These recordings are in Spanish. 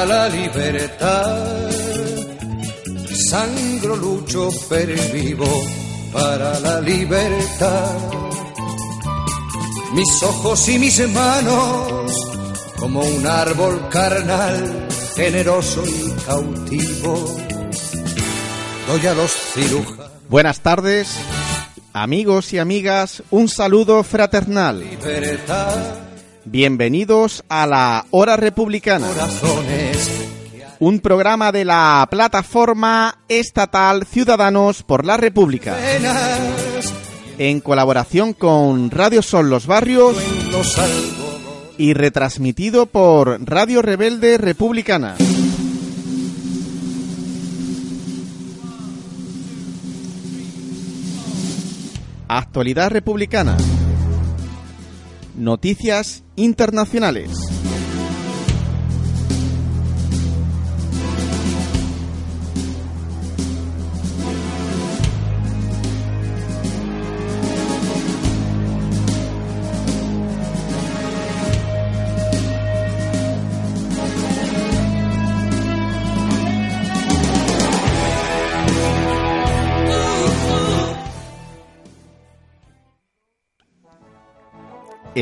para la libertad. Sangro, lucho, vivo para la libertad. Mis ojos y mis manos, como un árbol carnal, generoso y cautivo, doy a los cirujanos. Buenas tardes, amigos y amigas, un saludo fraternal. Bienvenidos a la Hora Republicana. Un programa de la plataforma estatal Ciudadanos por la República. En colaboración con Radio Sol Los Barrios y retransmitido por Radio Rebelde Republicana. Actualidad republicana. Noticias internacionales.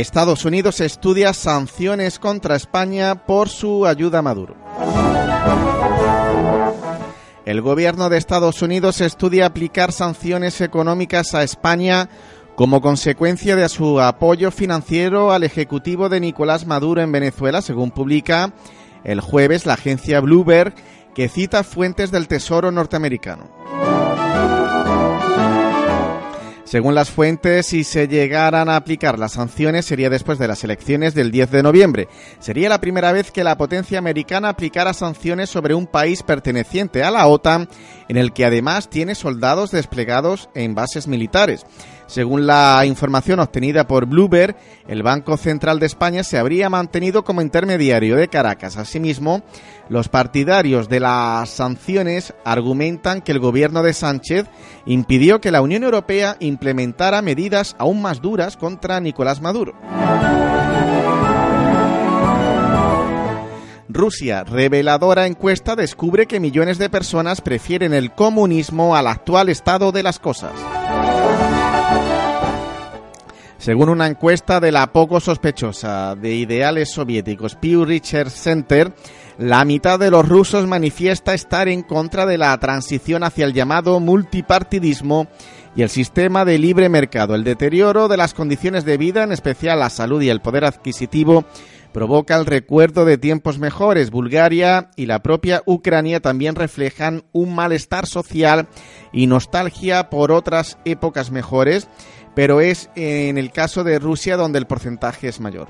Estados Unidos estudia sanciones contra España por su ayuda a Maduro. El gobierno de Estados Unidos estudia aplicar sanciones económicas a España como consecuencia de su apoyo financiero al ejecutivo de Nicolás Maduro en Venezuela, según publica el jueves la agencia Bloomberg, que cita fuentes del Tesoro norteamericano. Según las fuentes, si se llegaran a aplicar las sanciones sería después de las elecciones del 10 de noviembre. Sería la primera vez que la potencia americana aplicara sanciones sobre un país perteneciente a la OTAN, en el que además tiene soldados desplegados en bases militares. Según la información obtenida por Bloomberg, el Banco Central de España se habría mantenido como intermediario de Caracas. Asimismo, los partidarios de las sanciones argumentan que el gobierno de Sánchez impidió que la Unión Europea implementara medidas aún más duras contra Nicolás Maduro. Rusia, reveladora encuesta, descubre que millones de personas prefieren el comunismo al actual estado de las cosas. Según una encuesta de la poco sospechosa de ideales soviéticos Pew Research Center, la mitad de los rusos manifiesta estar en contra de la transición hacia el llamado multipartidismo y el sistema de libre mercado. El deterioro de las condiciones de vida, en especial la salud y el poder adquisitivo, provoca el recuerdo de tiempos mejores. Bulgaria y la propia Ucrania también reflejan un malestar social y nostalgia por otras épocas mejores pero es en el caso de Rusia donde el porcentaje es mayor.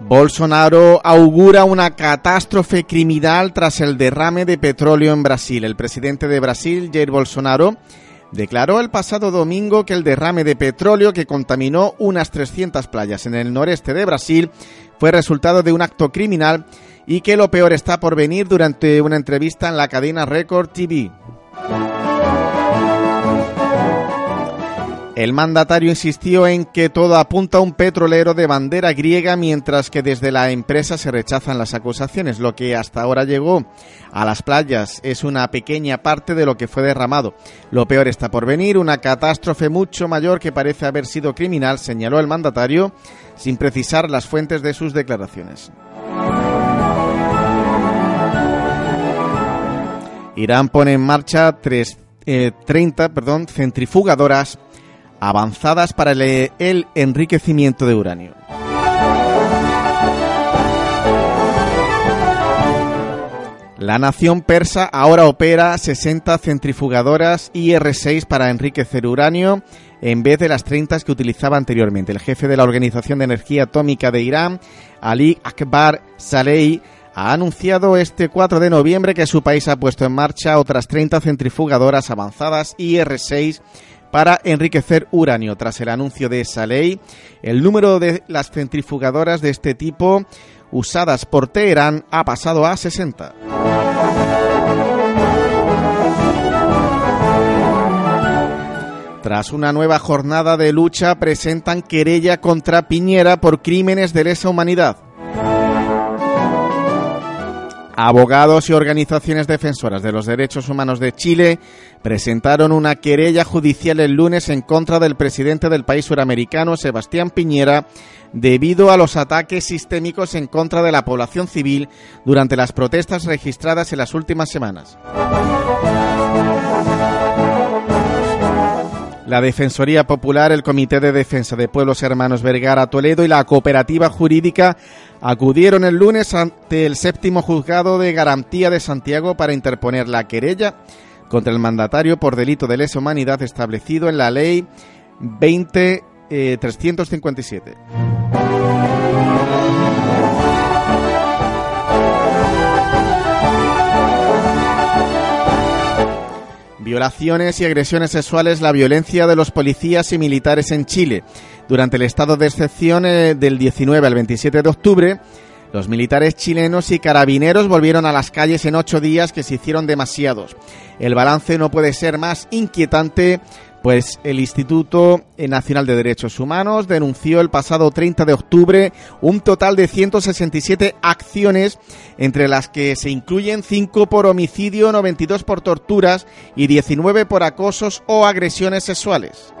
Bolsonaro augura una catástrofe criminal tras el derrame de petróleo en Brasil. El presidente de Brasil, Jair Bolsonaro, declaró el pasado domingo que el derrame de petróleo que contaminó unas 300 playas en el noreste de Brasil fue resultado de un acto criminal y que lo peor está por venir durante una entrevista en la cadena Record TV. El mandatario insistió en que todo apunta a un petrolero de bandera griega mientras que desde la empresa se rechazan las acusaciones. Lo que hasta ahora llegó a las playas es una pequeña parte de lo que fue derramado. Lo peor está por venir, una catástrofe mucho mayor que parece haber sido criminal, señaló el mandatario sin precisar las fuentes de sus declaraciones. Irán pone en marcha 30 eh, perdón, centrifugadoras avanzadas para el, el enriquecimiento de uranio. La nación persa ahora opera 60 centrifugadoras IR-6 para enriquecer uranio en vez de las 30 que utilizaba anteriormente. El jefe de la Organización de Energía Atómica de Irán, Ali Akbar Saleh, ha anunciado este 4 de noviembre que su país ha puesto en marcha otras 30 centrifugadoras avanzadas IR-6 para enriquecer uranio. Tras el anuncio de esa ley, el número de las centrifugadoras de este tipo usadas por Teherán ha pasado a 60. Tras una nueva jornada de lucha, presentan querella contra Piñera por crímenes de lesa humanidad. Abogados y organizaciones defensoras de los derechos humanos de Chile presentaron una querella judicial el lunes en contra del presidente del país suramericano, Sebastián Piñera, debido a los ataques sistémicos en contra de la población civil durante las protestas registradas en las últimas semanas. La Defensoría Popular, el Comité de Defensa de Pueblos Hermanos Vergara Toledo y la Cooperativa Jurídica acudieron el lunes ante el séptimo juzgado de garantía de Santiago para interponer la querella contra el mandatario por delito de lesa humanidad establecido en la Ley 20357. Violaciones y agresiones sexuales, la violencia de los policías y militares en Chile. Durante el estado de excepción eh, del 19 al 27 de octubre, los militares chilenos y carabineros volvieron a las calles en ocho días que se hicieron demasiados. El balance no puede ser más inquietante pues el Instituto Nacional de Derechos Humanos denunció el pasado 30 de octubre un total de 167 acciones, entre las que se incluyen 5 por homicidio, 92 por torturas y 19 por acosos o agresiones sexuales.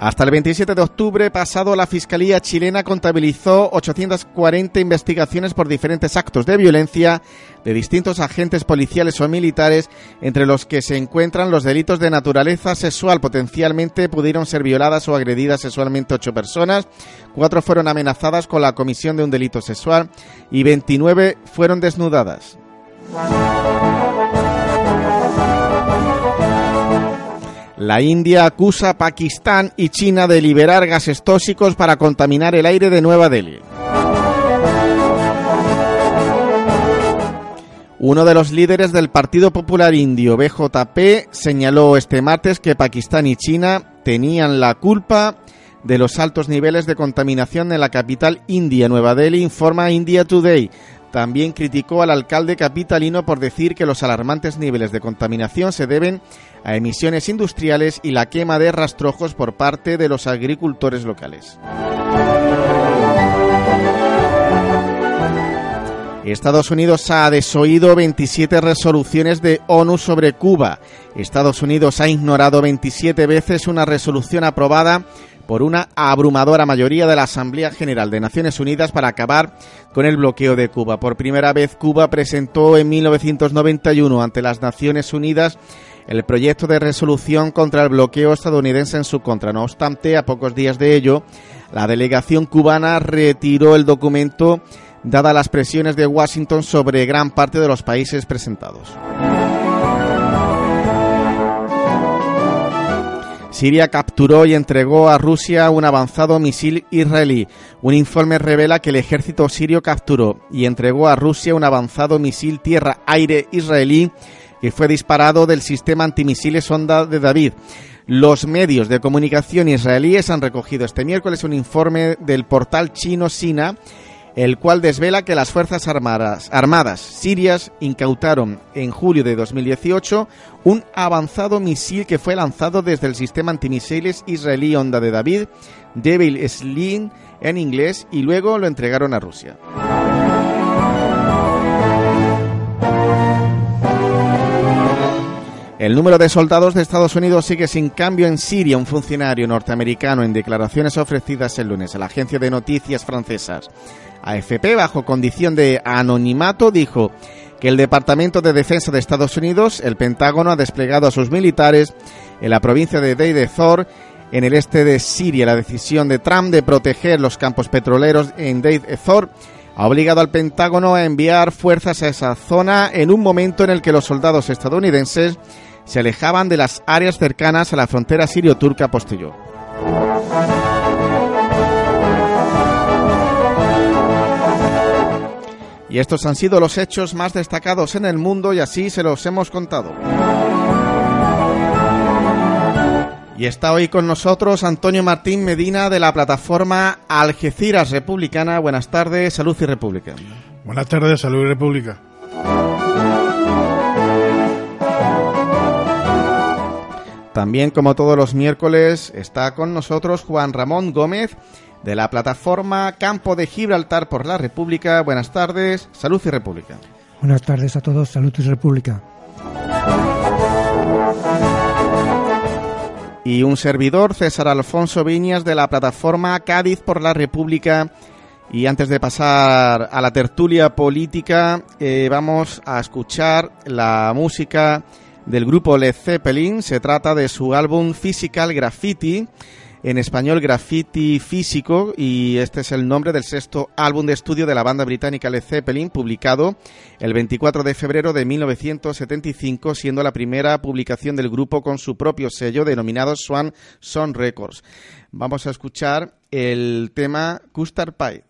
Hasta el 27 de octubre pasado, la Fiscalía chilena contabilizó 840 investigaciones por diferentes actos de violencia de distintos agentes policiales o militares, entre los que se encuentran los delitos de naturaleza sexual. Potencialmente pudieron ser violadas o agredidas sexualmente ocho personas, cuatro fueron amenazadas con la comisión de un delito sexual y 29 fueron desnudadas. La India acusa a Pakistán y China de liberar gases tóxicos para contaminar el aire de Nueva Delhi. Uno de los líderes del Partido Popular Indio, BJP, señaló este martes que Pakistán y China tenían la culpa de los altos niveles de contaminación en la capital india, Nueva Delhi, informa India Today. También criticó al alcalde capitalino por decir que los alarmantes niveles de contaminación se deben a emisiones industriales y la quema de rastrojos por parte de los agricultores locales. Estados Unidos ha desoído 27 resoluciones de ONU sobre Cuba. Estados Unidos ha ignorado 27 veces una resolución aprobada por una abrumadora mayoría de la Asamblea General de Naciones Unidas para acabar con el bloqueo de Cuba. Por primera vez Cuba presentó en 1991 ante las Naciones Unidas el proyecto de resolución contra el bloqueo estadounidense en su contra. No obstante, a pocos días de ello, la delegación cubana retiró el documento dadas las presiones de Washington sobre gran parte de los países presentados. Siria capturó y entregó a Rusia un avanzado misil israelí. Un informe revela que el ejército sirio capturó y entregó a Rusia un avanzado misil tierra-aire israelí que fue disparado del sistema antimisiles Onda de David. Los medios de comunicación israelíes han recogido este miércoles un informe del portal chino Sina, el cual desvela que las Fuerzas Armadas, sirias incautaron en julio de 2018 un avanzado misil que fue lanzado desde el sistema antimisiles israelí Onda de David, Devil Sling en inglés, y luego lo entregaron a Rusia. El número de soldados de Estados Unidos sigue sin cambio en Siria. Un funcionario norteamericano en declaraciones ofrecidas el lunes a la agencia de noticias francesas AFP, bajo condición de anonimato, dijo que el Departamento de Defensa de Estados Unidos, el Pentágono, ha desplegado a sus militares en la provincia de Deir Zor, en el este de Siria. La decisión de Trump de proteger los campos petroleros en Deir Zor ha obligado al Pentágono a enviar fuerzas a esa zona en un momento en el que los soldados estadounidenses se alejaban de las áreas cercanas a la frontera sirio-turca posterior. Y estos han sido los hechos más destacados en el mundo y así se los hemos contado. Y está hoy con nosotros Antonio Martín Medina de la plataforma Algeciras Republicana. Buenas tardes, Salud y República. Buenas tardes, Salud y República. También, como todos los miércoles, está con nosotros Juan Ramón Gómez de la plataforma Campo de Gibraltar por la República. Buenas tardes, Salud y República. Buenas tardes a todos, Salud y República. Y un servidor, César Alfonso Viñas, de la plataforma Cádiz por la República. Y antes de pasar a la tertulia política, eh, vamos a escuchar la música del grupo Led Zeppelin. Se trata de su álbum Physical Graffiti, en español Graffiti Físico, y este es el nombre del sexto álbum de estudio de la banda británica Led Zeppelin, publicado el 24 de febrero de 1975, siendo la primera publicación del grupo con su propio sello denominado Swan Son Records. Vamos a escuchar el tema Custard Pie.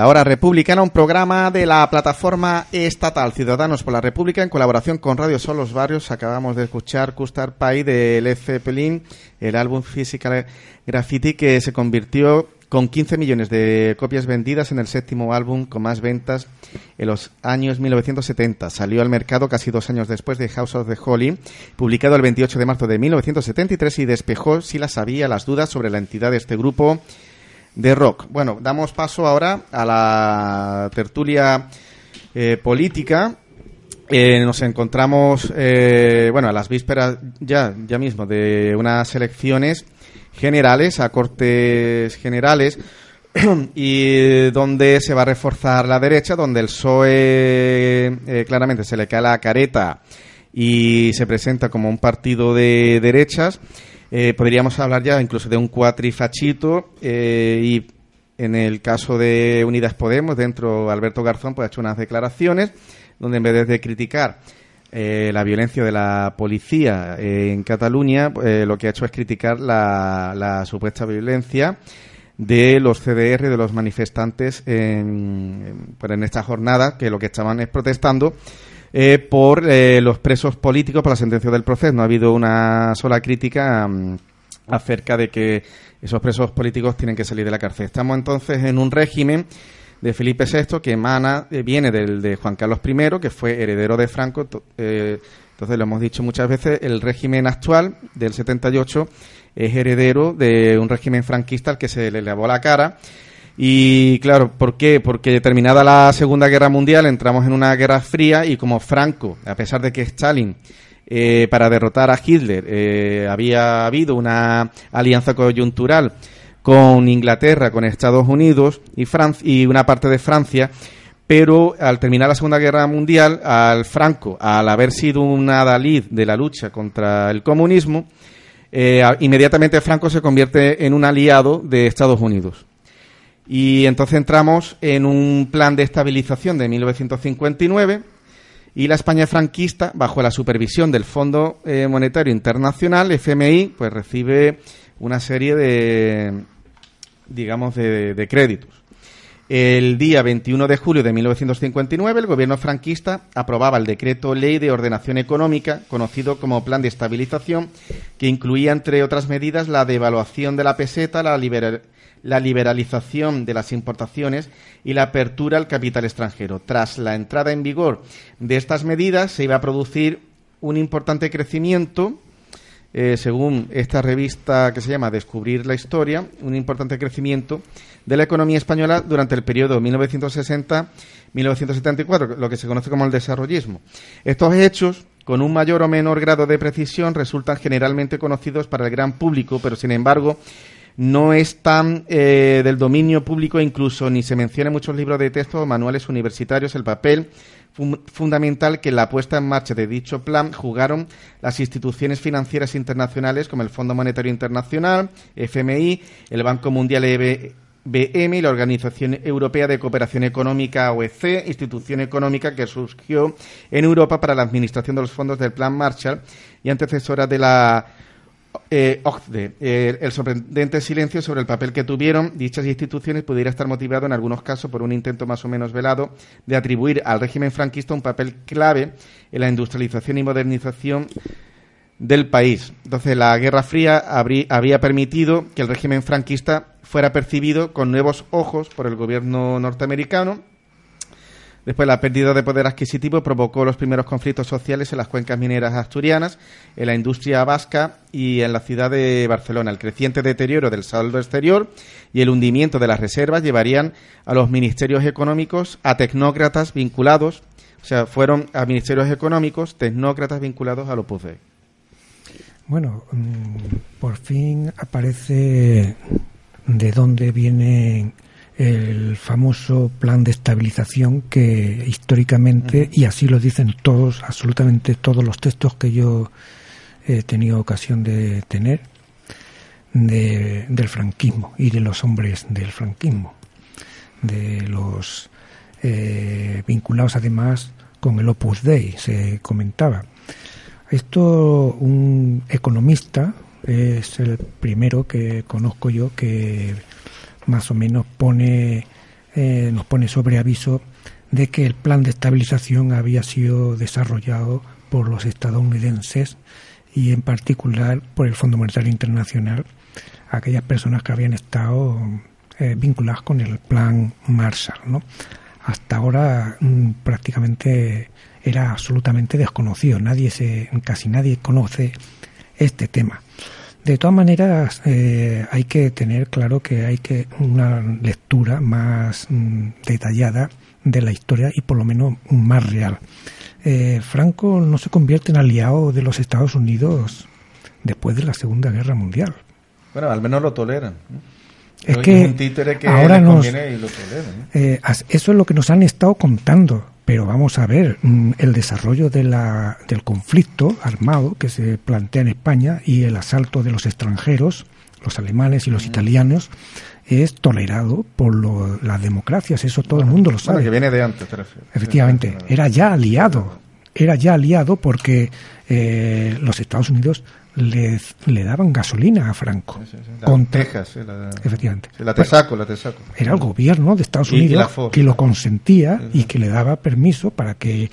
La Hora Republicana, un programa de la plataforma estatal Ciudadanos por la República en colaboración con Radio Sol Los Barrios. Acabamos de escuchar Custard Pie de Led Zeppelin, el álbum Physical Graffiti que se convirtió con 15 millones de copias vendidas en el séptimo álbum con más ventas en los años 1970. Salió al mercado casi dos años después de House of the Holy, publicado el 28 de marzo de 1973 y despejó, si las había, las dudas sobre la entidad de este grupo de rock. Bueno, damos paso ahora a la tertulia eh, política. Eh, nos encontramos, eh, bueno, a las vísperas ya, ya mismo de unas elecciones generales, a cortes generales, y donde se va a reforzar la derecha, donde el PSOE claramente se le cae la careta y se presenta como un partido de derechas eh, podríamos hablar ya incluso de un cuatrifachito eh, y en el caso de Unidas Podemos, dentro Alberto Garzón pues, ha hecho unas declaraciones donde en vez de criticar eh, la violencia de la policía en Cataluña, lo que ha hecho es criticar la, supuesta violencia de los CDR, de los manifestantes en, pues, en esta jornada, que lo que estaban es protestando eh, por eh, los presos políticos por la sentencia del proceso. No ha habido una sola crítica mm, acerca de que esos presos políticos tienen que salir de la cárcel. Estamos entonces en un régimen de Felipe VI que emana, eh, viene del de Juan Carlos I, que fue heredero de Franco. entonces, lo hemos dicho muchas veces, el régimen actual del 78 es heredero de un régimen franquista al que se le lavó la cara y claro, ¿por qué? Porque terminada la Segunda Guerra Mundial entramos en una guerra fría y como Franco, a pesar de que Stalin eh, para derrotar a Hitler eh, había habido una alianza coyuntural con Inglaterra, con Estados Unidos y, Francia, y una parte de Francia, pero al terminar la Segunda Guerra Mundial, al Franco, al haber sido un adalid de la lucha contra el comunismo, eh, inmediatamente Franco se convierte en un aliado de Estados Unidos. Y entonces entramos en un plan de estabilización de 1959 y la España franquista, bajo la supervisión del Fondo eh, Monetario Internacional, FMI, pues recibe una serie de, digamos, de, créditos. El día 21 de julio de 1959, el gobierno franquista aprobaba el decreto ley de ordenación económica, conocido como Plan de Estabilización, que incluía, entre otras medidas, la devaluación de la peseta, la, liberación la liberalización de las importaciones y la apertura al capital extranjero. Tras la entrada en vigor de estas medidas, se iba a producir un importante crecimiento, eh, según esta revista que se llama Descubrir la Historia, un importante crecimiento de la economía española durante el periodo 1960-1974, lo que se conoce como el desarrollismo. Estos hechos con un mayor o menor grado de precisión resultan generalmente conocidos para el gran público, pero sin embargo no es tan eh, del dominio público, incluso ni se menciona en muchos libros de texto o manuales universitarios el papel fundamental que en la puesta en marcha de dicho plan jugaron las instituciones financieras internacionales como el Fondo Monetario Internacional, FMI, el Banco Mundial EBM y la Organización Europea de Cooperación Económica OEC, institución económica que surgió en Europa para la administración de los fondos del Plan Marshall y antecesora de la eh, eh, el sorprendente silencio sobre el papel que tuvieron dichas instituciones pudiera estar motivado en algunos casos por un intento más o menos velado de atribuir al régimen franquista un papel clave en la industrialización y modernización del país. Entonces, la Guerra Fría había permitido que el régimen franquista fuera percibido con nuevos ojos por el gobierno norteamericano Después, la pérdida de poder adquisitivo provocó los primeros conflictos sociales en las cuencas mineras asturianas, en la industria vasca y en la ciudad de Barcelona. El creciente deterioro del saldo exterior y el hundimiento de las reservas llevarían a los ministerios económicos a tecnócratas vinculados, o sea, fueron a ministerios económicos tecnócratas vinculados al Opus Dei. Bueno, mm, por fin aparece de dónde vienen el famoso plan de estabilización que históricamente, y así lo dicen todos, absolutamente todos los textos que yo he tenido ocasión de tener, del franquismo y de los hombres del franquismo, de los eh, vinculados además con el Opus Dei, se comentaba. Esto un economista es el primero que conozco yo que más o menos pone eh, nos pone sobre aviso de que el plan de estabilización había sido desarrollado por los estadounidenses y en particular por el Fondo Monetario Internacional, aquellas personas que habían estado eh, vinculadas con el plan Marshall. ¿no? Hasta ahora mm, prácticamente era absolutamente desconocido, nadie se, casi nadie conoce este tema. De todas maneras, eh, hay que tener claro que hay que una lectura más mm, detallada de la historia y por lo menos más real. Eh, Franco no se convierte en aliado de los Estados Unidos después de la Segunda Guerra Mundial. Bueno, al menos lo toleran. Es que, ahora nos, eh, eso es lo que nos han estado contando pero vamos a ver mm, el desarrollo de la, del conflicto armado que se plantea en España y el asalto de los extranjeros, los alemanes y los italianos, es tolerado por las democracias, eso todo el mundo lo sabe. que viene de antes, Efectivamente, era ya aliado, era ya aliado porque eh, los Estados Unidos le, le daban gasolina a Franco. con Texas, la, efectivamente. la Tesaco, la Tesaco. Era el gobierno de Estados Unidos que lo consentía y que le daba permiso para que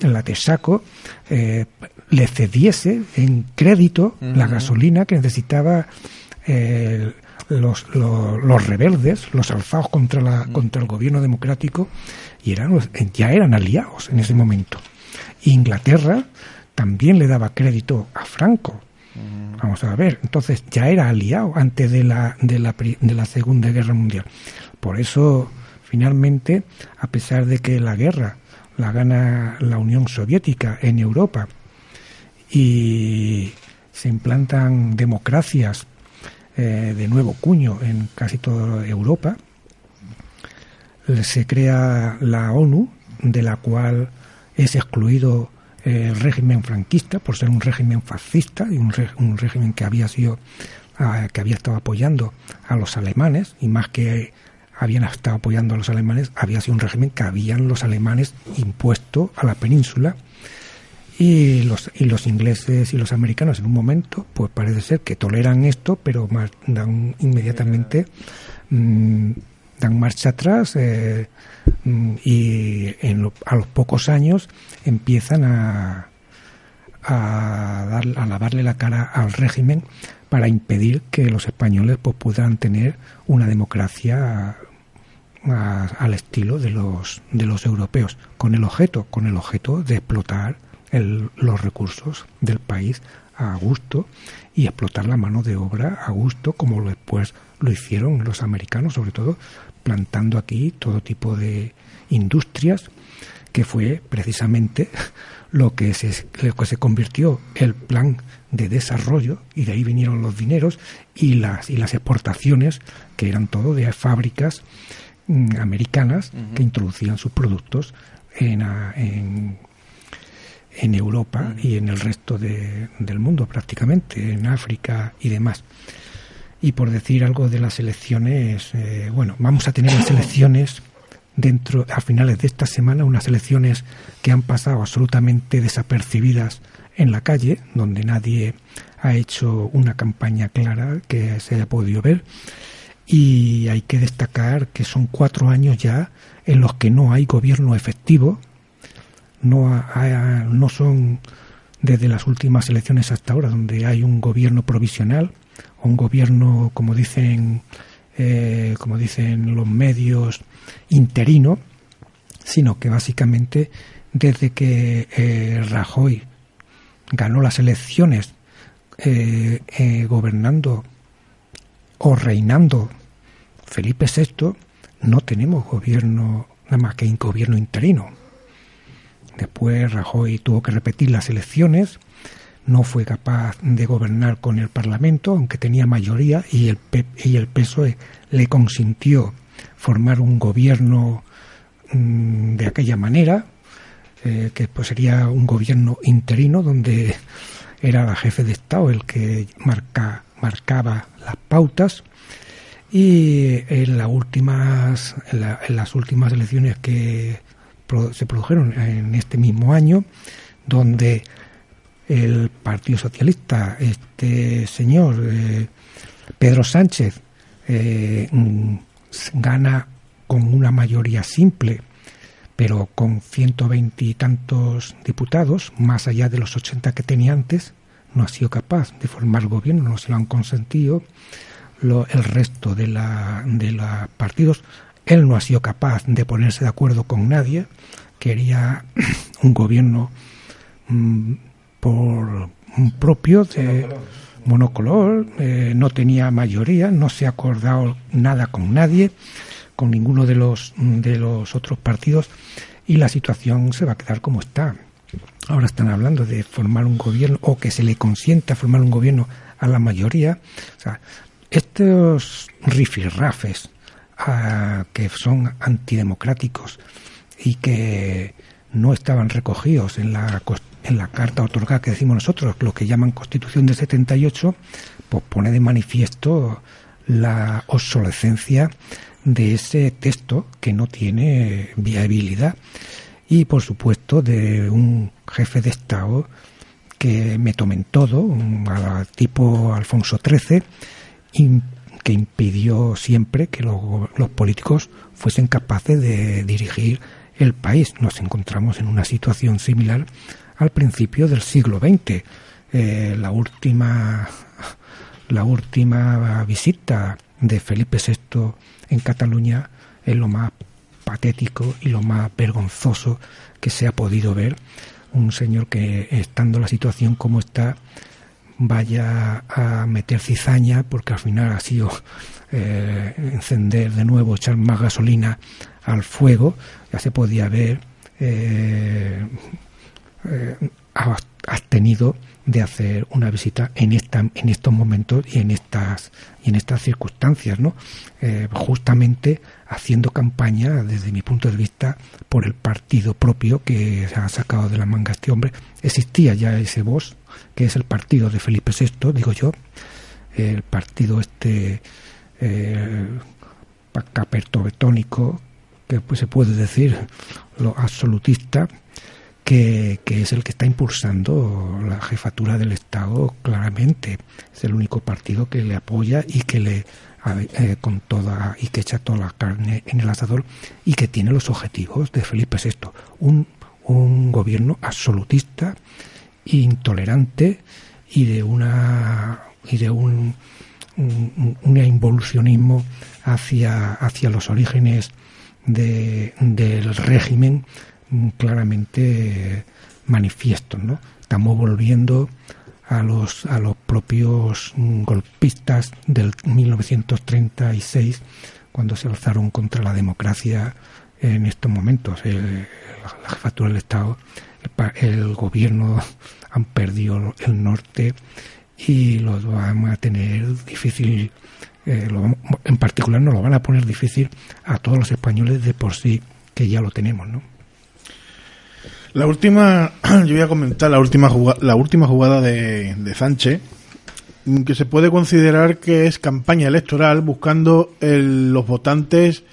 la Tesaco eh, le cediese en crédito la gasolina que necesitaba eh, los, los, rebeldes, los alzados contra, la, contra el gobierno democrático, y eran, ya eran aliados en ese momento. Inglaterra también le daba crédito a Franco Vamos a ver, entonces ya era aliado antes de la, de la, de la Segunda Guerra Mundial. Por eso, finalmente, a pesar de que la guerra la gana la Unión Soviética en Europa y se implantan democracias eh, de nuevo cuño en casi toda Europa, se crea la ONU, de la cual es excluido el régimen franquista por ser un régimen fascista y un, régimen que había sido ah, que había estado apoyando a los alemanes y más que habían estado apoyando a los alemanes había sido un régimen que habían los alemanes impuesto a la península. Y los y los ingleses y los americanos en un momento pues parece ser que toleran esto pero dan inmediatamente mm, dan marcha atrás eh, mm, y a los pocos años empiezan a, a, dar, a lavarle la cara al régimen para impedir que los españoles pues, puedan tener una democracia al estilo de los de los europeos con el objeto con el objeto de explotar los recursos del país a gusto y explotar la mano de obra a gusto como después lo hicieron los americanos sobre todo plantando aquí todo tipo de industrias, que fue precisamente lo que se, que se convirtió el plan de desarrollo y de ahí vinieron los dineros y las y las exportaciones que eran todo de fábricas mm, americanas que introducían sus productos en, en, Europa y en el resto del mundo prácticamente en África y demás y por decir algo de las elecciones, eh, bueno, vamos a tener las elecciones dentro, a finales de esta semana, unas elecciones que han pasado absolutamente desapercibidas en la calle, donde nadie ha hecho una campaña clara que se haya podido ver. Y hay que destacar que son cuatro años ya en los que no hay gobierno efectivo, no, no son desde las últimas elecciones hasta ahora, donde hay un gobierno provisional, un gobierno, como dicen, eh, como dicen los medios, interino, sino que básicamente desde que eh, Rajoy ganó las elecciones eh, gobernando o reinando Felipe VI, no tenemos gobierno, nada más que un gobierno interino. Después Rajoy tuvo que repetir las elecciones no fue capaz de gobernar con el Parlamento, aunque tenía mayoría, y el, y el PSOE le consintió formar un gobierno mm, de aquella manera, eh, que pues sería un gobierno interino donde era la jefe de Estado el que marca, marcaba las pautas. Y en las últimas en las últimas elecciones que se produjeron en este mismo año donde el Partido Socialista, este señor eh, Pedro Sánchez, eh, gana con una mayoría simple, pero con 120 y tantos diputados, más allá de los 80 que tenía antes, no ha sido capaz de formar gobierno, no se lo han consentido el resto de los de la partidos. Él no ha sido capaz de ponerse de acuerdo con nadie, quería un gobierno mm, por propio de monocolor, eh, no tenía mayoría, no se ha acordado nada con nadie, con ninguno de los de los otros partidos y la situación se va a quedar como está. Ahora están hablando de formar un gobierno o que se le consienta formar un gobierno a la mayoría. O sea, estos rifirrafes ah, que son antidemocráticos y que no estaban recogidos en la, en la carta otorgada que decimos nosotros, lo que llaman Constitución de 78, pues pone de manifiesto la obsolescencia de ese texto que no tiene viabilidad y por supuesto de un jefe de Estado que me tomen todo, tipo Alfonso XIII, que impidió siempre que los políticos fuesen capaces de dirigir el país. Nos encontramos en una situación similar al principio del siglo XX. Eh, la última la última visita de Felipe VI en Cataluña es lo más patético y lo más vergonzoso que se ha podido ver. Un señor que, estando la situación como está, vaya a meter cizaña, porque al final ha sido eh, encender de nuevo, echar más gasolina al fuego, ya se podía ver eh, eh, tenido de hacer una visita en esta en estos momentos y en estas y en estas circunstancias no eh, justamente haciendo campaña desde mi punto de vista por el partido propio que se ha sacado de la manga este hombre. Existía ya ese voz que es el partido de Felipe VI digo yo el partido este eh, capertobetónico que pues, se puede decir lo absolutista, que, es el que está impulsando la jefatura del Estado claramente. Es el único partido que le apoya y que le eh, con toda y que echa toda la carne en el asador y que tiene los objetivos de Felipe VI, un, un gobierno absolutista, intolerante y de una y de un, un, involucionismo hacia, hacia los orígenes de, del régimen claramente manifiesto, ¿no? Estamos volviendo a los a los propios golpistas del 1936 cuando se alzaron contra la democracia en estos momentos. la jefatura del Estado, el, gobierno han perdido el norte y los van a tener difícil eh, en particular nos lo van a poner difícil a todos los españoles de por sí que ya lo tenemos, ¿no? La última, yo voy a comentar la última jugada, la última jugada de, de Sánchez, que se puede considerar que es campaña electoral buscando los votantes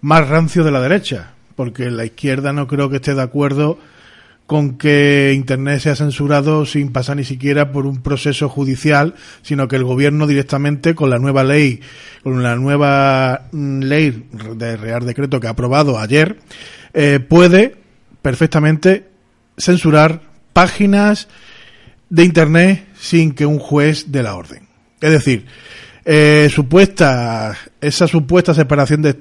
más rancios de la derecha, porque la izquierda no creo que esté de acuerdo con que Internet sea censurado sin pasar ni siquiera por un proceso judicial, sino que el gobierno directamente con la nueva ley, con la nueva mm, ley de Real Decreto que ha aprobado ayer, eh, puede perfectamente censurar páginas de Internet sin que un juez dé la orden. Es decir, eh, supuesta esa supuesta separación de,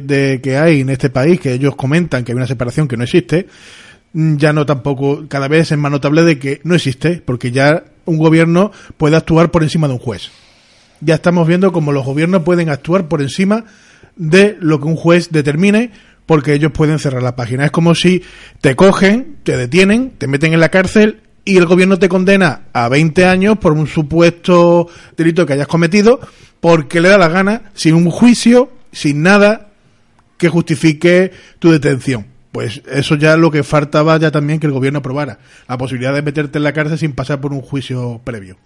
de, que hay en este país, que ellos comentan que hay una separación que no existe, Mm, ya no tampoco, cada vez es más notable de que no existe, porque ya un gobierno puede actuar por encima de un juez. Ya estamos viendo cómo los gobiernos pueden actuar por encima de lo que un juez determine, porque ellos pueden cerrar la página. Es como si te cogen, te detienen, te meten en la cárcel y el gobierno te condena a 20 años por un supuesto delito que hayas cometido, porque le da la gana, sin un juicio, sin nada que justifique tu detención pues eso ya lo que faltaba ya también que el gobierno aprobara, la posibilidad de meterte en la cárcel sin pasar por un juicio previo.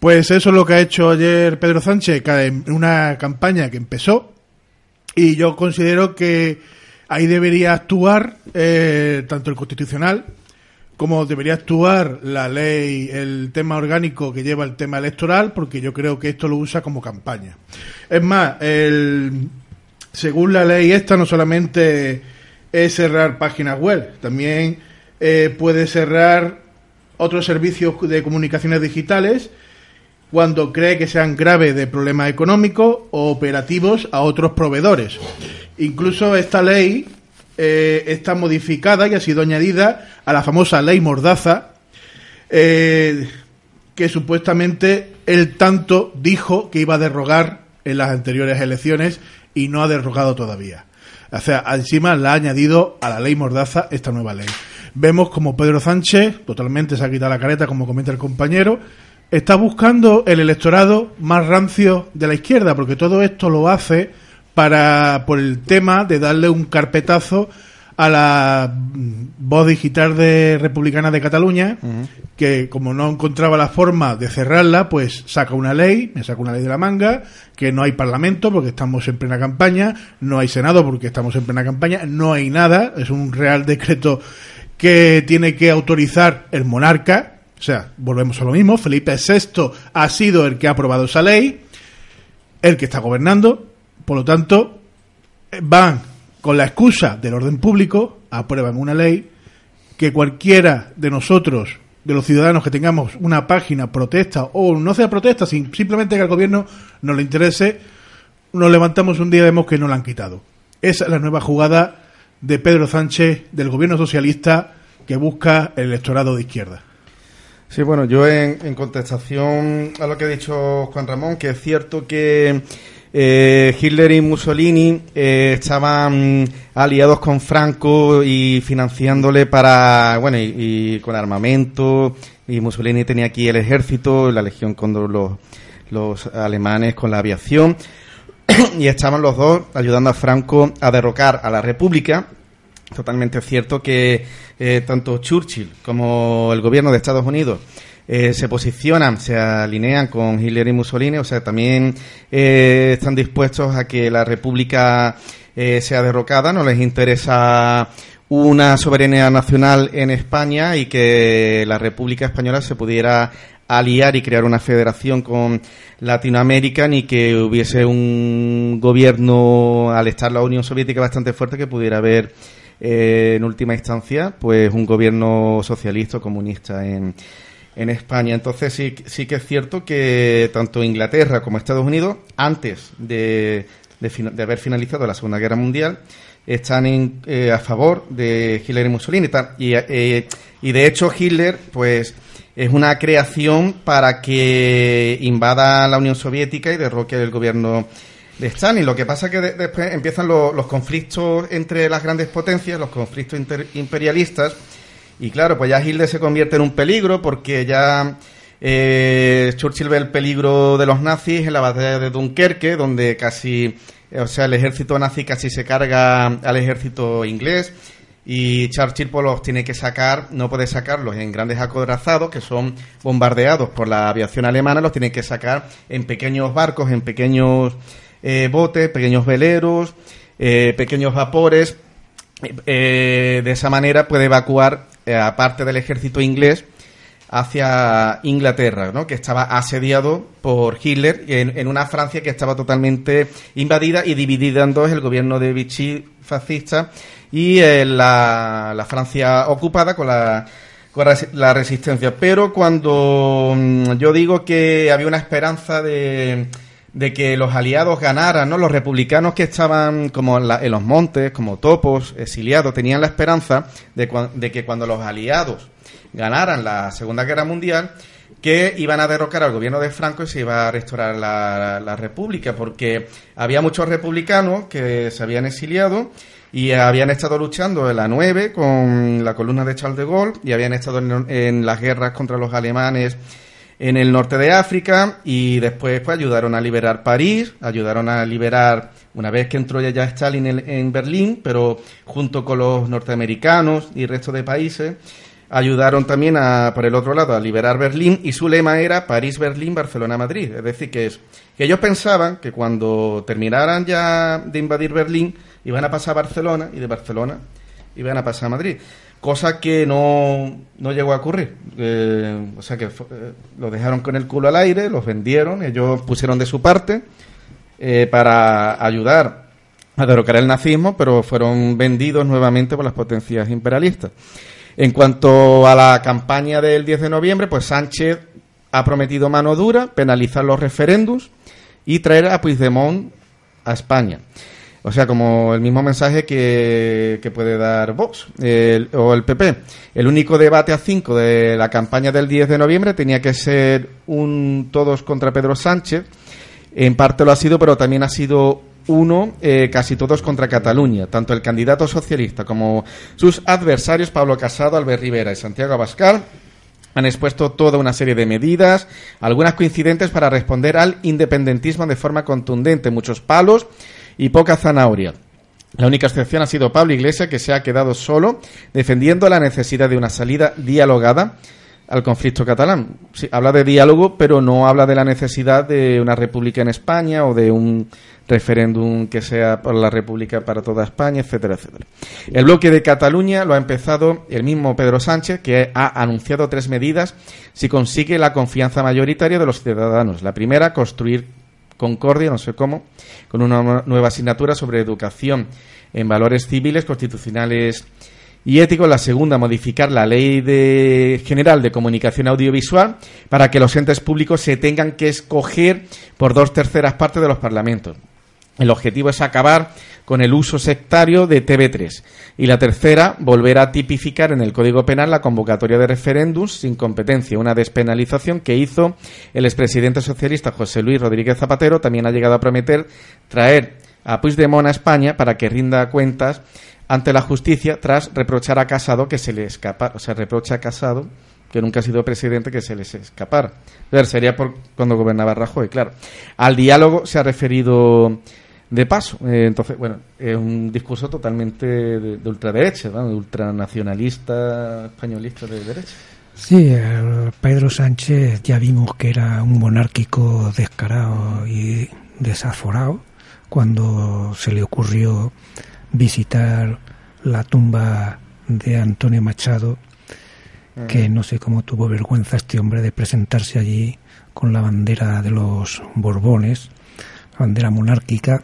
Pues eso es lo que ha hecho ayer Pedro Sánchez en una campaña que empezó y yo considero que ahí debería actuar eh, tanto el constitucional como debería actuar la ley, el tema orgánico que lleva el tema electoral, porque yo creo que esto lo usa como campaña. Es más, el, según la ley esta, no solamente es cerrar páginas web, también eh, puede cerrar otros servicios de comunicaciones digitales cuando cree que sean graves de problemas económicos o operativos a otros proveedores. Incluso esta ley eh, está modificada y ha sido añadida a la famosa ley Mordaza, eh, que supuestamente él tanto dijo que iba a derrogar en las anteriores elecciones y no ha derrogado todavía. O sea, encima la ha añadido a la ley Mordaza esta nueva ley. Vemos como Pedro Sánchez, totalmente se ha quitado la careta, como comenta el compañero, está buscando el electorado más rancio de la izquierda, porque todo esto lo hace para por el tema de darle un carpetazo a la voz digital de Republicana de Cataluña, que como no encontraba la forma de cerrarla, pues saca una ley, me saca una ley de la manga, que no hay parlamento porque estamos en plena campaña, no hay senado porque estamos en plena campaña, no hay nada, es un real decreto que tiene que autorizar el monarca, o sea, volvemos a lo mismo, Felipe VI ha sido el que ha aprobado esa ley, el que está gobernando, por lo tanto, van con la excusa del orden público, aprueban una ley que cualquiera de nosotros, de los ciudadanos que tengamos una página protesta o no sea protesta, simplemente que al gobierno no le interese, nos levantamos un día y vemos que no la han quitado. Esa es la nueva jugada de Pedro Sánchez, del gobierno socialista que busca el electorado de izquierda. Sí, bueno, yo en, en contestación a lo que ha dicho Juan Ramón, que es cierto que eh, Hitler y Mussolini eh, estaban aliados con Franco y financiándole para, bueno, y, con armamento. Y Mussolini tenía aquí el ejército, la legión con los, los alemanes con la aviación. y estaban los dos ayudando a Franco a derrocar a la República. Totalmente cierto que eh, tanto Churchill como el gobierno de Estados Unidos eh, se posicionan, se alinean con Hitler y Mussolini, o sea, también eh, están dispuestos a que la República sea derrocada, no les interesa una soberanía nacional en España y que la República Española se pudiera aliar y crear una federación con Latinoamérica ni que hubiese un gobierno al estar la Unión Soviética bastante fuerte que pudiera haber en última instancia pues un gobierno socialista o comunista en, España. Entonces sí, sí que es cierto que tanto Inglaterra como Estados Unidos, antes de, de, haber finalizado la Segunda Guerra Mundial, están en, eh, a favor de Hitler y Mussolini. Y, eh, y de hecho Hitler, pues, es una creación para que invada la Unión Soviética y derroque el gobierno de Stalin. Lo que pasa es que después empiezan los conflictos entre las grandes potencias, los conflictos imperialistas, y claro, pues ya Hitler se convierte en un peligro porque ya eh, Churchill ve el peligro de los nazis en la batalla de Dunkerque, donde casi, o sea, el ejército nazi casi se carga al ejército inglés. Y Churchill pues, los tiene que sacar, no puede sacarlos en grandes acorazados que son bombardeados por la aviación alemana, los tiene que sacar en pequeños barcos, en pequeños eh, botes, pequeños veleros, eh, pequeños vapores. de esa manera puede evacuar eh, aparte del ejército inglés, hacia Inglaterra, ¿no? que estaba asediado por Hitler en, una Francia que estaba totalmente invadida y dividida en dos, el gobierno de Vichy fascista y eh, la, Francia ocupada con la, con la resistencia. Pero cuando mm, yo digo que había una esperanza de, de que los aliados ganaran, ¿no? Los republicanos que estaban como en, los montes, como topos, exiliados, tenían la esperanza de, de, que cuando los aliados ganaran la Segunda Guerra Mundial, que iban a derrocar al gobierno de Franco y se iba a restaurar la, la república, porque había muchos republicanos que se habían exiliado y habían estado luchando en la 9 con la columna de Charles de Gaulle y habían estado en, en las guerras contra los alemanes en el norte de África y después pues ayudaron a liberar París, ayudaron a liberar, una vez que entró ya Stalin en, Berlín, pero junto con los norteamericanos y resto de países, ayudaron también a, por el otro lado a liberar Berlín y su lema era París, Berlín, Barcelona, Madrid. Es decir, que, es, que ellos pensaban que cuando terminaran ya de invadir Berlín iban a pasar a Barcelona y de Barcelona iban a pasar a Madrid cosa que no, no llegó a ocurrir. Eh, o sea que eh, lo dejaron con el culo al aire, los vendieron, ellos pusieron de su parte eh, para ayudar a derrocar el nazismo, pero fueron vendidos nuevamente por las potencias imperialistas. En cuanto a la campaña del 10 de noviembre, pues Sánchez ha prometido mano dura, penalizar los referéndums y traer a Puigdemont a España. O sea, como el mismo mensaje que, puede dar Vox o el PP. El único debate a cinco de la campaña del 10 de noviembre tenía que ser un todos contra Pedro Sánchez. En parte lo ha sido, pero también ha sido uno, eh, casi todos contra Cataluña. Tanto el candidato socialista como sus adversarios, Pablo Casado, Albert Rivera y Santiago Abascal, han expuesto toda una serie de medidas, algunas coincidentes para responder al independentismo de forma contundente, muchos palos y poca zanahoria. La única excepción ha sido Pablo Iglesias, que se ha quedado solo, defendiendo la necesidad de una salida dialogada al conflicto catalán. habla de diálogo, pero no habla de la necesidad de una república en España o de un referéndum que sea por la república para toda España, etcétera, etcétera. El bloque de Cataluña lo ha empezado el mismo Pedro Sánchez, que ha anunciado tres medidas si consigue la confianza mayoritaria de los ciudadanos. La primera, construir concordia, no sé cómo, con una nueva asignatura sobre educación en valores civiles, constitucionales y ético. La segunda, modificar la Ley General de Comunicación Audiovisual para que los entes públicos se tengan que escoger por dos terceras partes de los parlamentos. El objetivo es acabar con el uso sectario de TV3. Y la tercera, volver a tipificar en el Código Penal la convocatoria de referéndums sin competencia, una despenalización que hizo el expresidente socialista José Luis Rodríguez Zapatero. También ha llegado a prometer traer a Puigdemont a España para que rinda cuentas ante la justicia tras reprochar a Casado que se le escapa, o sea, reprocha a Casado que nunca ha sido presidente que se les escapara. A ver, sería por cuando gobernaba Rajoy, claro. Al diálogo se ha referido de paso. Eh, entonces, bueno, es un discurso totalmente de, ultraderecha, de ultranacionalista, españolista de derecha. Sí, Pedro Sánchez ya vimos que era un monárquico descarado y desaforado cuando se le ocurrió visitar la tumba de Antonio Machado, que no sé cómo tuvo vergüenza este hombre de presentarse allí con la bandera de los Borbones, bandera monárquica,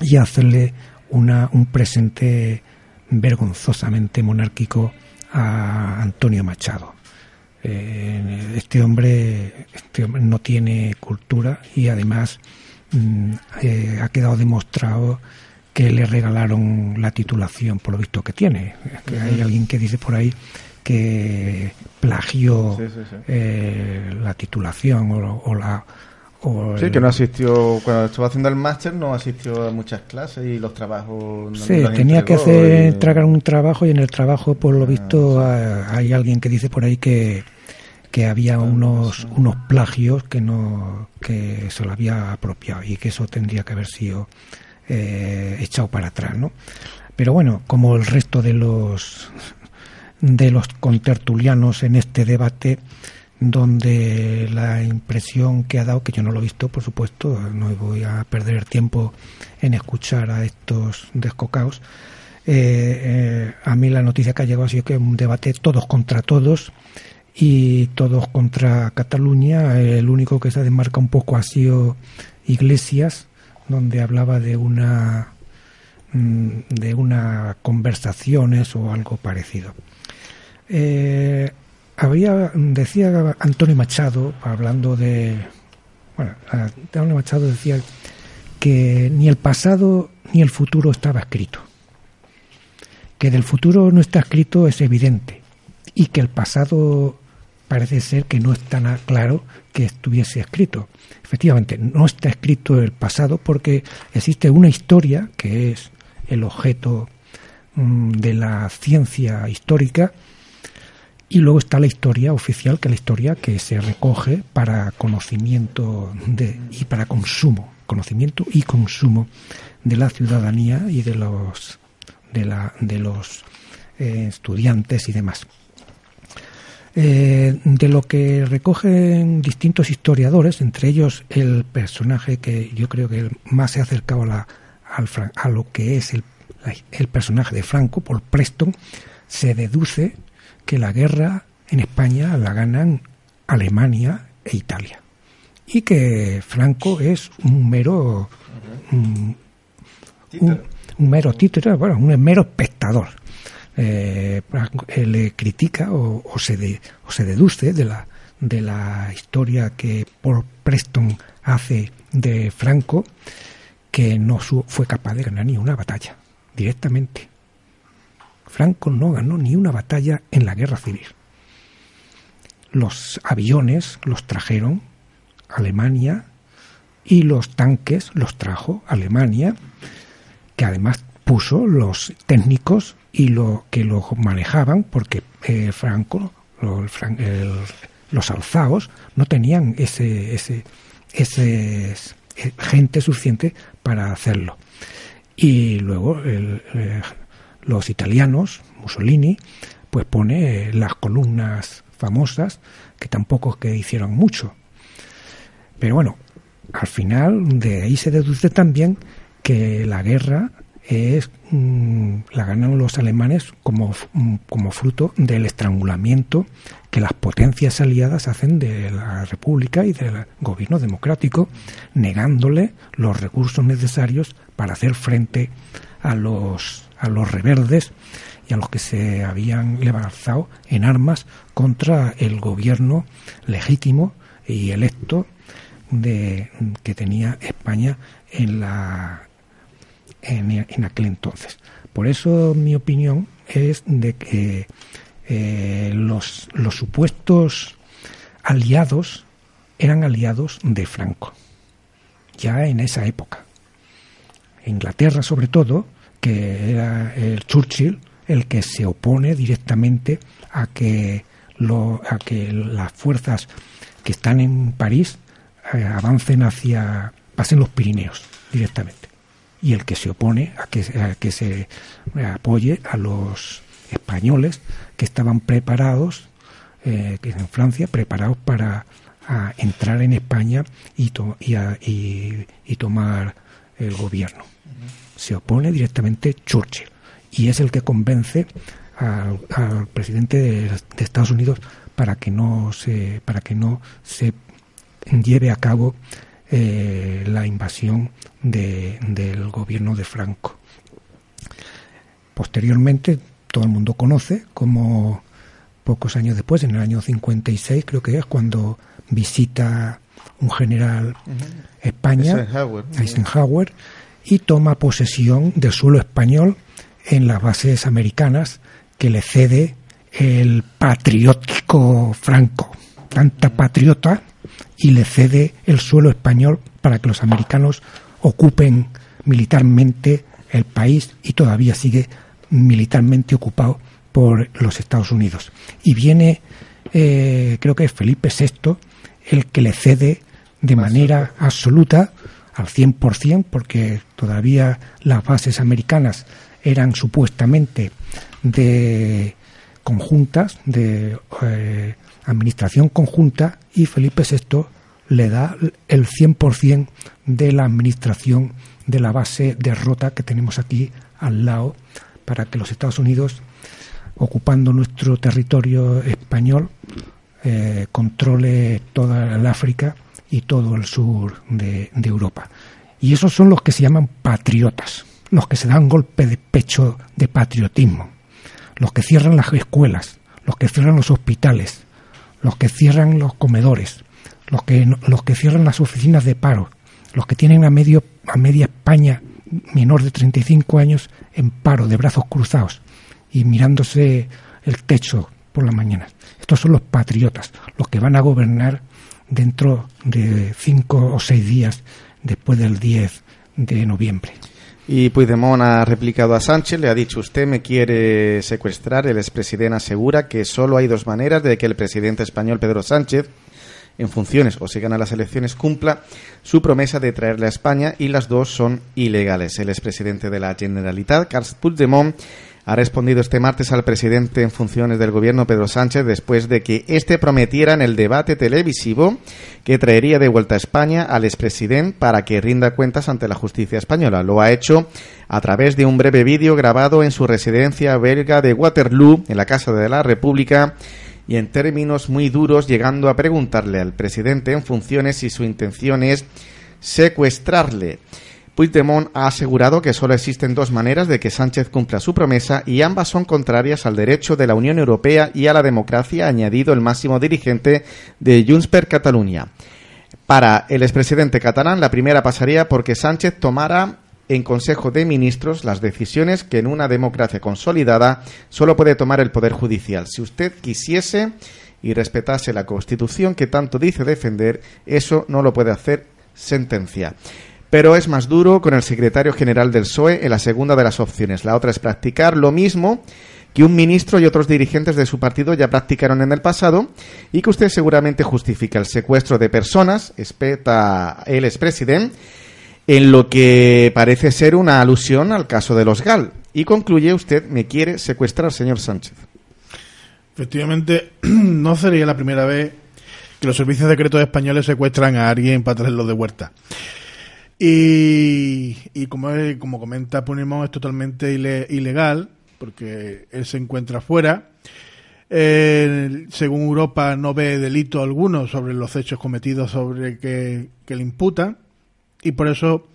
y hacerle una, un presente vergonzosamente monárquico a Antonio Machado. Eh, este, hombre, este hombre no tiene cultura y además mm, eh, ha quedado demostrado que le regalaron la titulación por lo visto que tiene. Que hay alguien que dice por ahí que plagió eh, la titulación o, la sí, que no asistió, cuando estuvo haciendo el máster no asistió a muchas clases y los trabajos... sí, tenía que hacer, tragar un trabajo y en el trabajo, por lo ah, visto, hay alguien que dice por ahí que, que había unos, unos plagios que no que se lo había apropiado y que eso tendría que haber sido eh, echado para atrás, ¿no? Pero bueno, como el resto de los de los contertulianos en este debate, donde la impresión que ha dado, que yo no lo he visto, por supuesto, no voy a perder tiempo en escuchar a estos descocaos, eh, eh, a mí la noticia que ha llegado ha sido que un debate todos contra todos y todos contra Cataluña. El único que se desmarca un poco ha sido Iglesias, donde hablaba de una mm, de una conversaciones o algo parecido. Eh, había decía Antonio Machado hablando de bueno Antonio Machado decía que ni el pasado ni el futuro estaba escrito que del futuro no está escrito es evidente y que el pasado parece ser que no es tan claro que estuviese escrito. Efectivamente, no está escrito el pasado porque existe una historia que es el objeto mm, de la ciencia histórica y luego está la historia oficial, que es la historia que se recoge para conocimiento de, y para consumo, conocimiento y consumo de la ciudadanía y de los de, la, de los eh, estudiantes y demás. Eh, de lo que recogen distintos historiadores, entre ellos el personaje que yo creo que más se ha acercado a, la, a lo que es el, el personaje de Franco, por Preston, se deduce que la guerra en España la ganan Alemania e Italia. Y que Franco es un mero, un, un, mero título, bueno, un mero espectador. Eh, le critica o, se o se deduce de la, de la historia que Paul Preston hace de Franco que no fue capaz de ganar ni una batalla directamente. Franco no ganó ni una batalla en la guerra civil. Los aviones los trajeron Alemania y los tanques los trajo Alemania, que además puso los técnicos y lo que los manejaban, porque eh, Franco, los alzaos, no tenían ese, ese, ese eh, gente suficiente para hacerlo. Y luego eh, los italianos, Mussolini, pues pone las columnas famosas, que tampoco es que hicieron mucho. Pero bueno, al final de ahí se deduce también que la guerra es mm, la ganan los alemanes como, mm, como fruto del estrangulamiento que las potencias aliadas hacen de la República y del gobierno democrático, negándole los recursos necesarios para hacer frente a los, a los reverdes y a los que se habían levantado en armas contra el gobierno legítimo y electo de, que tenía España en, la, en, en aquel entonces. Por eso mi opinión es de que eh, los, los supuestos aliados eran aliados de Franco, ya en esa época. Inglaterra, sobre todo, que era el Churchill el que se opone directamente a que, a que las fuerzas que están en París eh, avancen hacia, pasen los Pirineos directamente. Y el que se opone a que, a que se apoye a los españoles que estaban preparados, eh, en Francia, preparados para entrar en España y, y, tomar el gobierno. Se opone directamente Churchill y es el que convence al, presidente de, Estados Unidos para que no se para que no se lleve a cabo eh, la invasión del gobierno de Franco. Posteriormente todo el mundo conoce, como pocos años después, en el año 56 creo que es, cuando visita un general España, Eisenhower, y toma posesión del suelo español en las bases americanas que le cede el patriótico Franco, tanta patriota, y le cede el suelo español para que los americanos ocupen militarmente el país y todavía sigue militarmente ocupado por los Estados Unidos. Y viene, eh, creo que es Felipe VI, el que le cede de manera absoluta al 100%, porque todavía las bases americanas eran supuestamente de conjuntas, de eh, administración conjunta, y Felipe VI le da el 100% de la administración de la base de Rota que tenemos aquí al lado para que los Estados Unidos, ocupando nuestro territorio español, eh, controle toda el África y todo el sur de, Europa. Y esos son los que se llaman patriotas, los que se dan golpe de pecho de patriotismo, los que cierran las escuelas, los que cierran los hospitales, los que cierran los comedores, los que, los que cierran las oficinas de paro, los que tienen a, medio, a media España menor de 35 años en paro, de brazos cruzados y mirándose el techo por la mañana. Estos son los patriotas, los que van a gobernar dentro de cinco o seis días después del 10 de noviembre. Y Puigdemont ha replicado a Sánchez, le ha dicho usted me quiere secuestrar, el expresidente asegura que solo hay dos maneras de que el presidente español Pedro Sánchez en funciones o si gana las elecciones cumpla su promesa de traerle a España y las dos son ilegales. El expresidente de la Generalitat, Carles Puigdemont, ha respondido este martes al presidente en funciones del gobierno Pedro Sánchez después de que éste prometiera en el debate televisivo que traería de vuelta a España al expresidente para que rinda cuentas ante la justicia española. Lo ha hecho a través de un breve vídeo grabado en su residencia belga de Waterloo, en la Casa de la República, y en términos muy duros llegando a preguntarle al presidente en funciones si su intención es secuestrarle. Puigdemont ha asegurado que solo existen dos maneras de que Sánchez cumpla su promesa y ambas son contrarias al derecho de la Unión Europea y a la democracia, ha añadido el máximo dirigente de Junts per Catalunya. Para el expresidente catalán, la primera pasaría porque Sánchez tomara en Consejo de Ministros las decisiones que en una democracia consolidada solo puede tomar el Poder Judicial. Si usted quisiese y respetase la Constitución que tanto dice defender, eso no lo puede hacer sentencia. Pero es más duro con el secretario general del PSOE en la segunda de las opciones. La otra es practicar lo mismo que un ministro y otros dirigentes de su partido ya practicaron en el pasado y que usted seguramente justifica el secuestro de personas, espeta el expresidente, en lo que parece ser una alusión al caso de los GAL. Y concluye usted, me quiere secuestrar, señor Sánchez. Efectivamente, no sería la primera vez que los servicios secretos españoles secuestran a alguien para traerlo de vuelta. Y, como, como comenta Punimón, es totalmente ilegal porque él se encuentra fuera. según Europa no ve delito alguno sobre los hechos cometidos sobre que, le imputan y por eso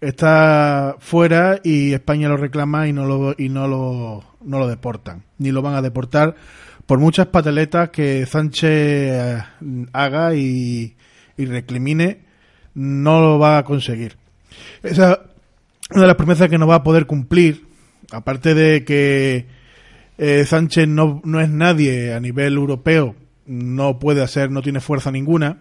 está fuera y España lo reclama y no lo y no lo no lo deportan ni lo van a deportar por muchas pataletas que Sánchez eh, haga y, y recrimine no lo va a conseguir esa es una de las promesas que no va a poder cumplir aparte de que eh, Sánchez no, no es nadie a nivel europeo, no puede hacer, no tiene fuerza ninguna.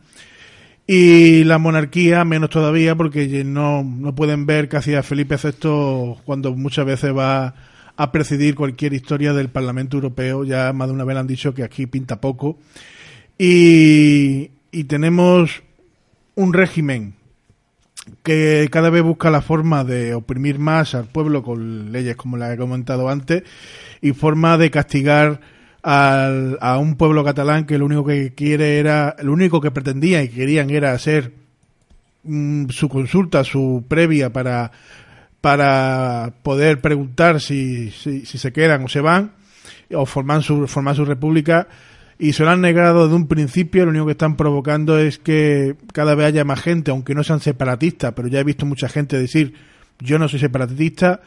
Y la monarquía, menos todavía, porque no, no pueden ver casi a Felipe VI cuando muchas veces va a presidir cualquier historia del Parlamento Europeo. Ya más de una vez han dicho que aquí pinta poco. Y, y tenemos un régimen que cada vez busca la forma de oprimir más al pueblo con leyes como las he comentado antes y forma de castigar al, a un pueblo catalán que lo único que quiere era, lo único que pretendía y querían era hacer mm, su consulta, su previa para, para poder preguntar si, si, si se quedan o se van o formar su, formar su república y se lo han negado desde un principio. Lo único que están provocando es que cada vez haya más gente, aunque no sean separatistas, pero ya he visto mucha gente decir yo no soy separatista,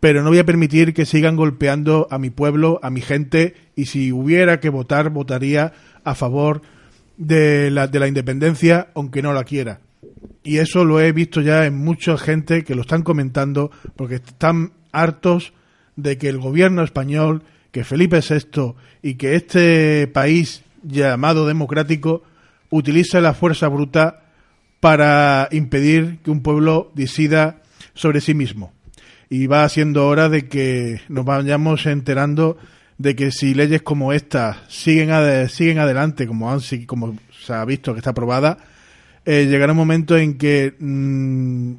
pero no voy a permitir que sigan golpeando a mi pueblo, a mi gente, y si hubiera que votar, votaría a favor de la, de la independencia, aunque no la quiera. Y eso lo he visto ya en mucha gente que lo están comentando, porque están hartos de que el gobierno español que Felipe VI y que este país llamado democrático utilice la fuerza bruta para impedir que un pueblo decida sobre sí mismo. Y va siendo hora de que nos vayamos enterando de que si leyes como esta siguen, siguen adelante, como, han, como se ha visto que está aprobada, eh, llegará un momento en que mm,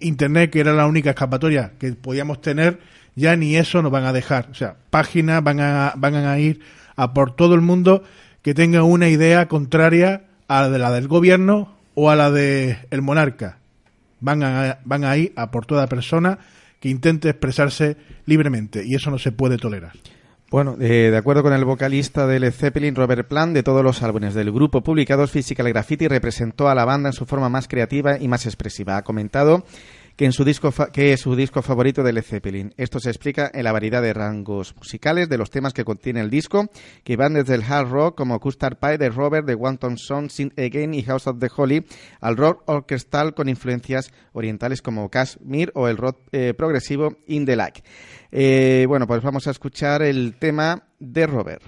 Internet, que era la única escapatoria que podíamos tener, ya ni eso nos van a dejar. O sea, páginas van a, van a ir a por todo el mundo que tenga una idea contraria a la de la del gobierno o a la del el monarca. Van a, van a ir a por toda persona que intente expresarse libremente y eso no se puede tolerar. Bueno, eh, de acuerdo con el vocalista del Zeppelin, Robert Plant, de todos los álbumes del grupo publicados, Physical Graffiti representó a la banda en su forma más creativa y más expresiva. Ha comentado que, en su disco es su disco favorito de Led Zeppelin. Esto se explica en la variedad de rangos musicales de los temas que contiene el disco, que van desde el hard rock como Custard Pie de Robert, de One Tom Song, Again y House of the Holy, al rock orquestal con influencias orientales como Kashmir o el rock eh, progresivo In the Like. Eh, bueno, pues vamos a escuchar el tema de Robert.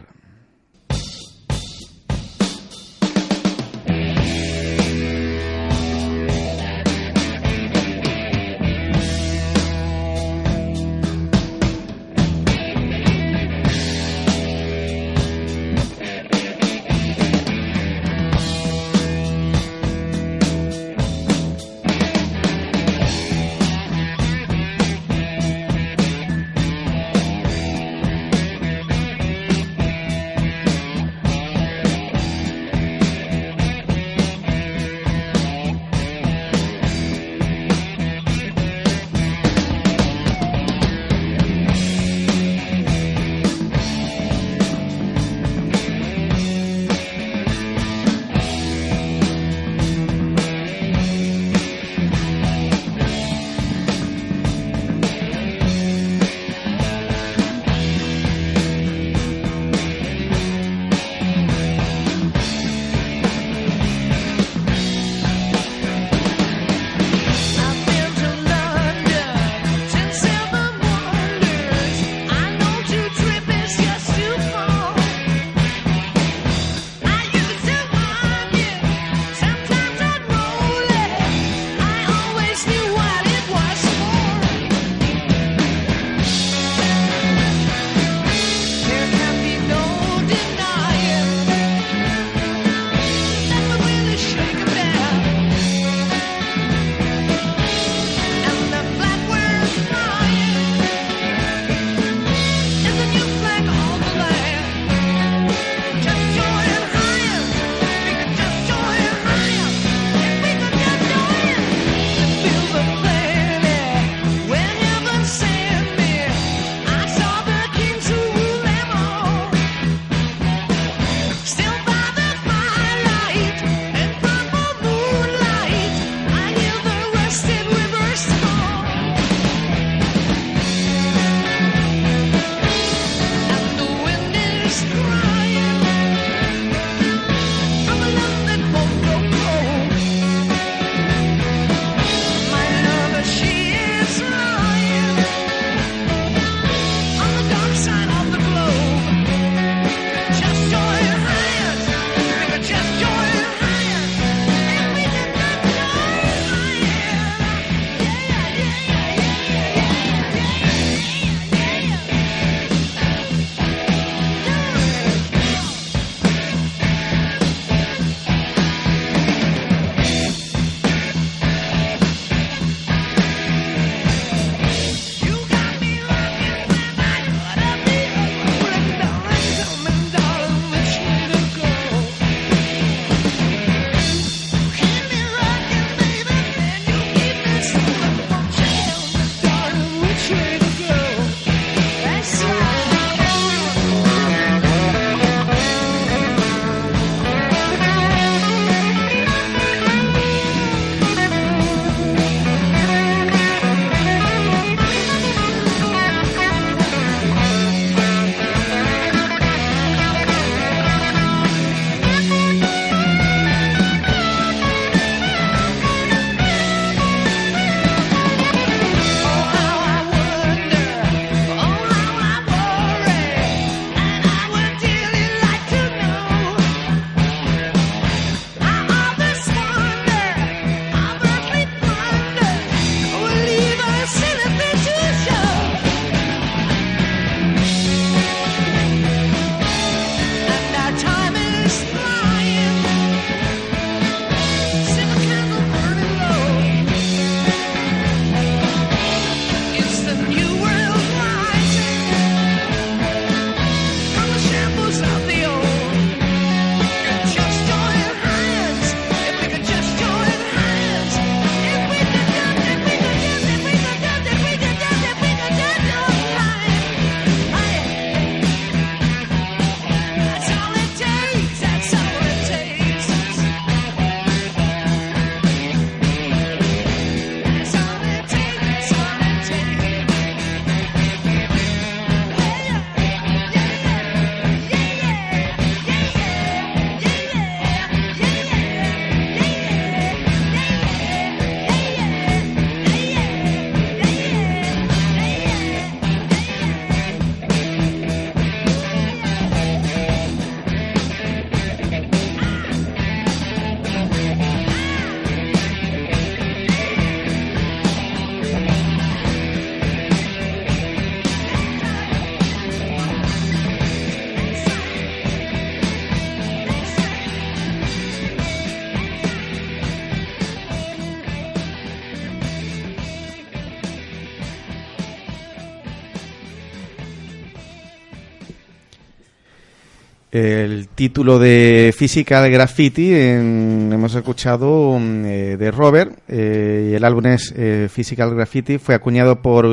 Título de Physical Graffiti hemos escuchado mm, eh, de Robert eh, y el álbum es eh, Physical Graffiti fue acuñado por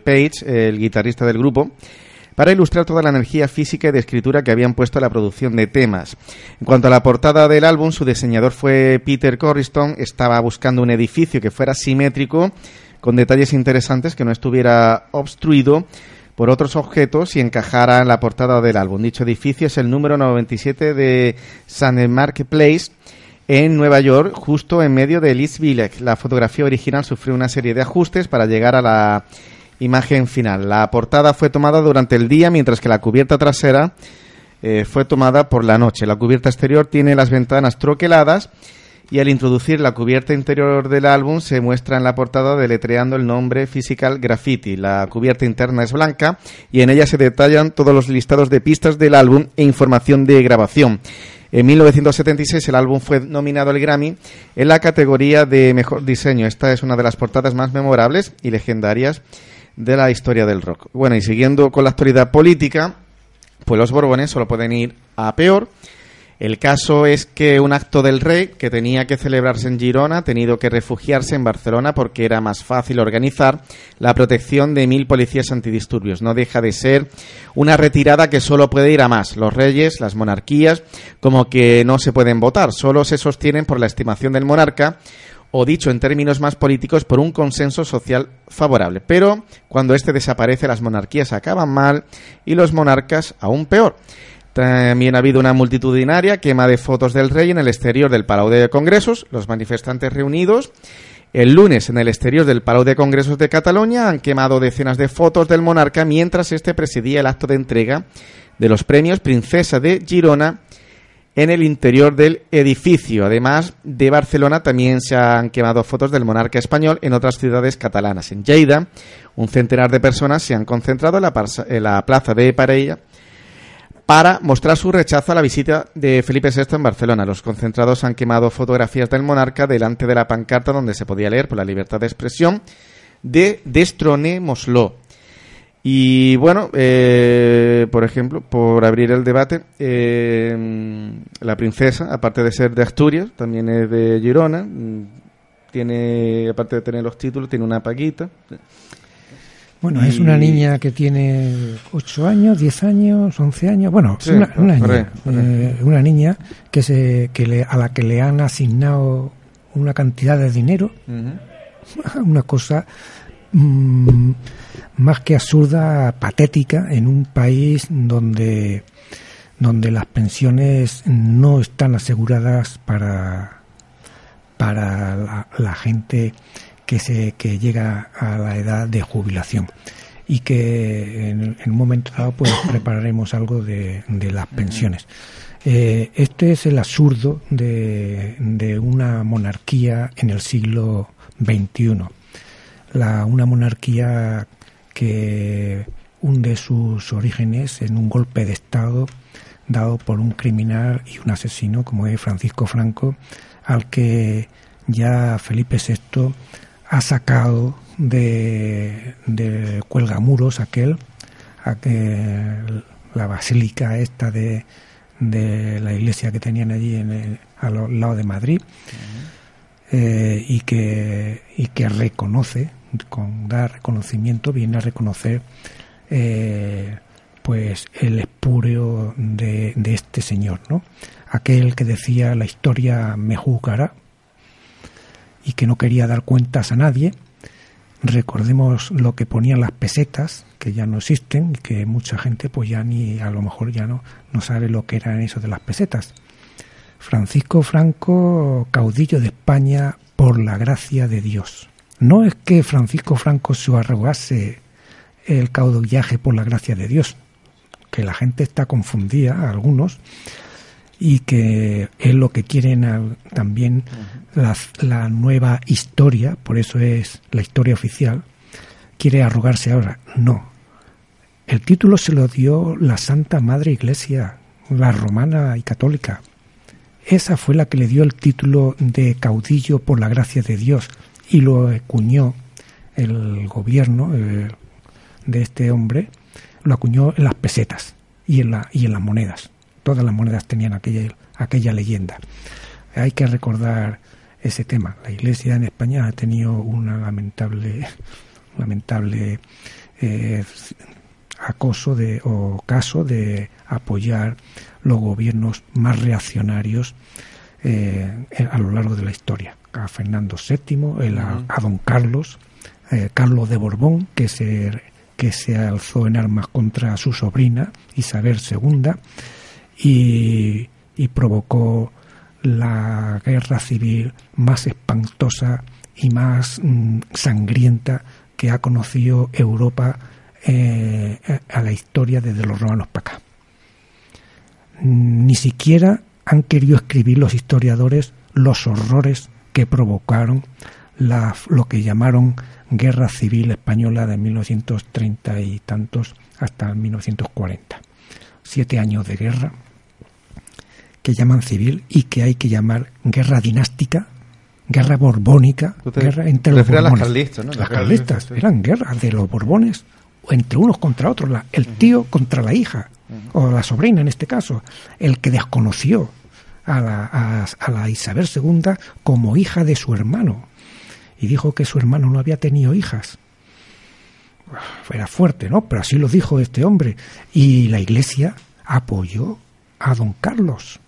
Page el guitarrista del grupo para ilustrar toda la energía física y de escritura que habían puesto a la producción de temas. En cuanto a la portada del álbum, su diseñador fue Peter Corriston, estaba buscando un edificio que fuera simétrico, con detalles interesantes, que no estuviera obstruido por otros objetos y encajara en la portada del álbum. Dicho edificio es el número 97 de San Marketplace en Nueva York, justo en medio de East Village. La fotografía original sufrió una serie de ajustes para llegar a la imagen final. La portada fue tomada durante el día, mientras que la cubierta trasera eh, fue tomada por la noche. La cubierta exterior tiene las ventanas troqueladas y al introducir la cubierta interior del álbum se muestra en la portada deletreando el nombre Physical Graffiti. La cubierta interna es blanca y en ella se detallan todos los listados de pistas del álbum e información de grabación. En 1976 el álbum fue nominado al Grammy en la categoría de Mejor Diseño. Esta es una de las portadas más memorables y legendarias de la historia del rock. Bueno, y siguiendo con la actualidad política, pues los Borbones solo pueden ir a peor el caso es que un acto del rey que tenía que celebrarse en Girona ha tenido que refugiarse en Barcelona porque era más fácil organizar la protección de mil policías antidisturbios. No deja de ser una retirada que solo puede ir a más. Los reyes, las monarquías, como que no se pueden votar, solo se sostienen por la estimación del monarca o dicho en términos más políticos, por un consenso social favorable. Pero cuando éste desaparece, las monarquías acaban mal y los monarcas aún peor. También ha habido una multitudinaria quema de fotos del rey en el exterior del Palau de Congresos. Los manifestantes reunidos el lunes en el exterior del Palau de Congresos de Cataluña han quemado decenas de fotos del monarca mientras este presidía el acto de entrega de los premios Princesa de Girona en el interior del edificio. Además de Barcelona, también se han quemado fotos del monarca español en otras ciudades catalanas. En Lleida, un centenar de personas se han concentrado en la, en la plaza de Parella para mostrar su rechazo a la visita de Felipe VI en Barcelona. Los concentrados han quemado fotografías del monarca delante de la pancarta donde se podía leer por la libertad de expresión de Destronémoslo. Y bueno, eh, por ejemplo, por abrir el debate, eh, la princesa, aparte de ser de Asturias, también es de Girona, tiene, aparte de tener los títulos, tiene una paquita. Bueno, es una niña que tiene 8 años, 10 años, 11 años. Bueno, una, niña, eh, una niña que se, que le, a la que le han asignado una cantidad de dinero. Una cosa mm, más que absurda, patética, en un país donde, donde las pensiones no están aseguradas para, para la gente que, se, que llega a la edad de jubilación y que en, un momento dado pues prepararemos algo de, las pensiones. Eh, este es el absurdo de, de, una monarquía en el siglo XXI. La, una monarquía que hunde sus orígenes en un golpe de Estado dado por un criminal y un asesino como es Francisco Franco, al que ya Felipe VI ha sacado de, de cuelgamuros aquel, aquel, la basílica esta de, de la iglesia que tenían allí en el, al lado de Madrid eh, y que y que reconoce con dar reconocimiento viene a reconocer eh, pues el espúreo de, de este señor no aquel que decía la historia me juzgará y que no quería dar cuentas a nadie. Recordemos lo que ponían las pesetas, que ya no existen y que mucha gente pues ya ni a lo mejor ya no, no sabe lo que eran eso de las pesetas. Francisco Franco, caudillo de España por la gracia de Dios. No es que Francisco Franco se arrogase el caudillaje por la gracia de Dios, que la gente está confundida, algunos, y que es lo que quieren también la, nueva historia, por eso es la historia oficial, quiere arrogarse ahora. No. El título se lo dio la Santa Madre Iglesia, la romana y católica. Esa fue la que le dio el título de caudillo por la gracia de Dios y lo acuñó el gobierno eh, de este hombre, lo acuñó en las pesetas y en, la, y en las monedas todas las monedas tenían aquella, aquella leyenda. Hay que recordar ese tema. La Iglesia en España ha tenido una lamentable, lamentable eh, acoso de, o caso de apoyar los gobiernos más reaccionarios eh, a lo largo de la historia. A Fernando VII, a, don Carlos, eh, Carlos de Borbón, que se, que se alzó en armas contra su sobrina, Isabel II, y, y provocó la guerra civil más espantosa y más mm, sangrienta que ha conocido Europa eh, a la historia desde los romanos para acá. Ni siquiera han querido escribir los historiadores los horrores que provocaron lo que llamaron Guerra Civil Española de 1930 y tantos hasta 1940. Siete años de guerra que llaman civil y que hay que llamar guerra dinástica, guerra borbónica, guerra entre los borbones. Las carlistas, eran guerras de los borbones entre unos contra otros, el tío contra la hija, o la sobrina en este caso, el que desconoció a la, a, la Isabel II como hija de su hermano y dijo que su hermano no había tenido hijas. Era fuerte, ¿no? Pero así lo dijo este hombre. Y la iglesia apoyó a don Carlos.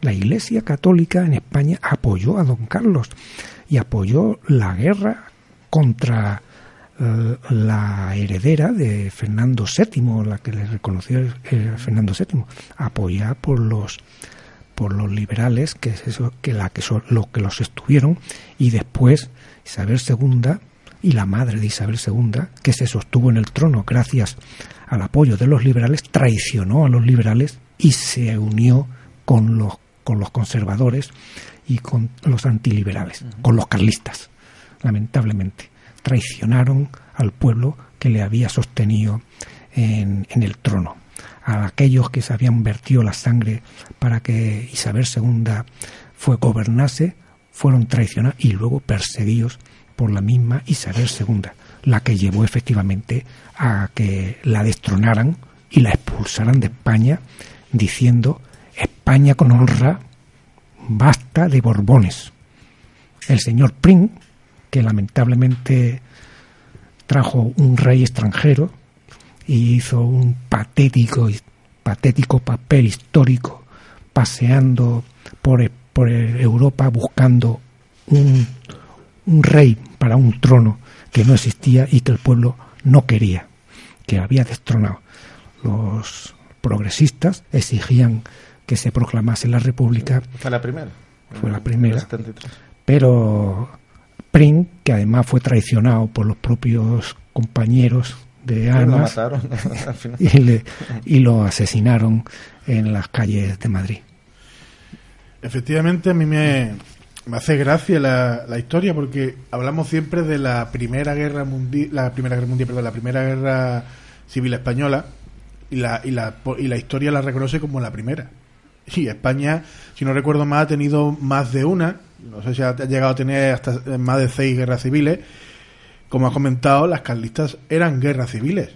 La iglesia católica en España apoyó a don Carlos y apoyó la guerra contra eh, la heredera de Fernando VII, la que le reconoció eh, Fernando VII, apoyada por los por los liberales que es eso que la que son lo que los estuvieron y después Isabel II y la madre de Isabel II que se sostuvo en el trono gracias al apoyo de los liberales traicionó a los liberales y se unió con los con los conservadores y con los antiliberales, con los carlistas, lamentablemente traicionaron al pueblo que le había sostenido en, el trono. A aquellos que se habían vertido la sangre para que Isabel II fue gobernase, fueron traicionados y luego perseguidos por la misma Isabel II, la que llevó efectivamente a que la destronaran y la expulsaran de España, diciendo España con honra, basta de Borbones. El señor Pring, que lamentablemente trajo un rey extranjero y hizo un patético, patético papel histórico paseando por, por Europa buscando un, un rey para un trono que no existía y que el pueblo no quería, que había destronado. Los progresistas exigían que se proclamase la República. Fue la primera. Fue la primera. Pero Pring, que además fue traicionado por los propios compañeros de armas y, lo asesinaron en las calles de Madrid. Efectivamente, a mí me, hace gracia la, la, historia porque hablamos siempre de la primera guerra mundial, la primera guerra mundial, perdón, la primera guerra civil española y la, y la, y la historia la reconoce como la primera. Y España, si no recuerdo mal, ha tenido más de una. No sé si ha llegado a tener hasta más de seis guerras civiles. Como ha comentado, las carlistas eran guerras civiles,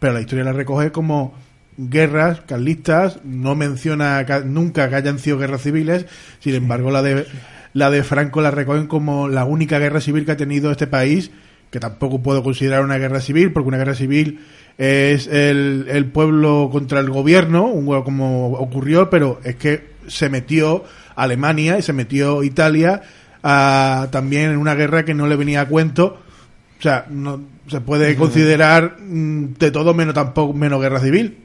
pero la historia la recoge como guerras carlistas, no menciona nunca que hayan sido guerras civiles, sin embargo la de la de Franco la recogen como la única guerra civil que ha tenido este país, que tampoco puedo considerar una guerra civil, porque una guerra civil es el, el pueblo contra el gobierno, un como ocurrió, pero es que se metió Alemania y se metió Italia también en una guerra que no le venía a cuento. O sea, no se puede considerar mm, de todo menos tampoco menos guerra civil.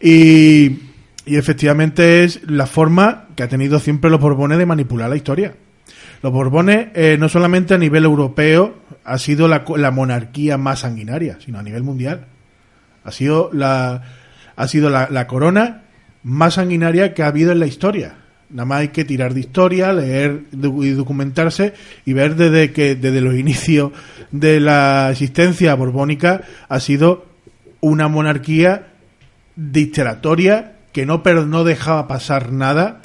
y, y efectivamente es la forma que ha tenido siempre los Borbones de manipular la historia. Los Borbones, eh, no solamente a nivel europeo, ha sido la, la, monarquía más sanguinaria, sino a nivel mundial. Ha sido la, ha sido la, la corona más sanguinaria que ha habido en la historia. Nada más hay que tirar de historia, leer y documentarse y ver desde que desde los inicios de la existencia borbónica ha sido una monarquía dictatoria que no, no dejaba pasar nada,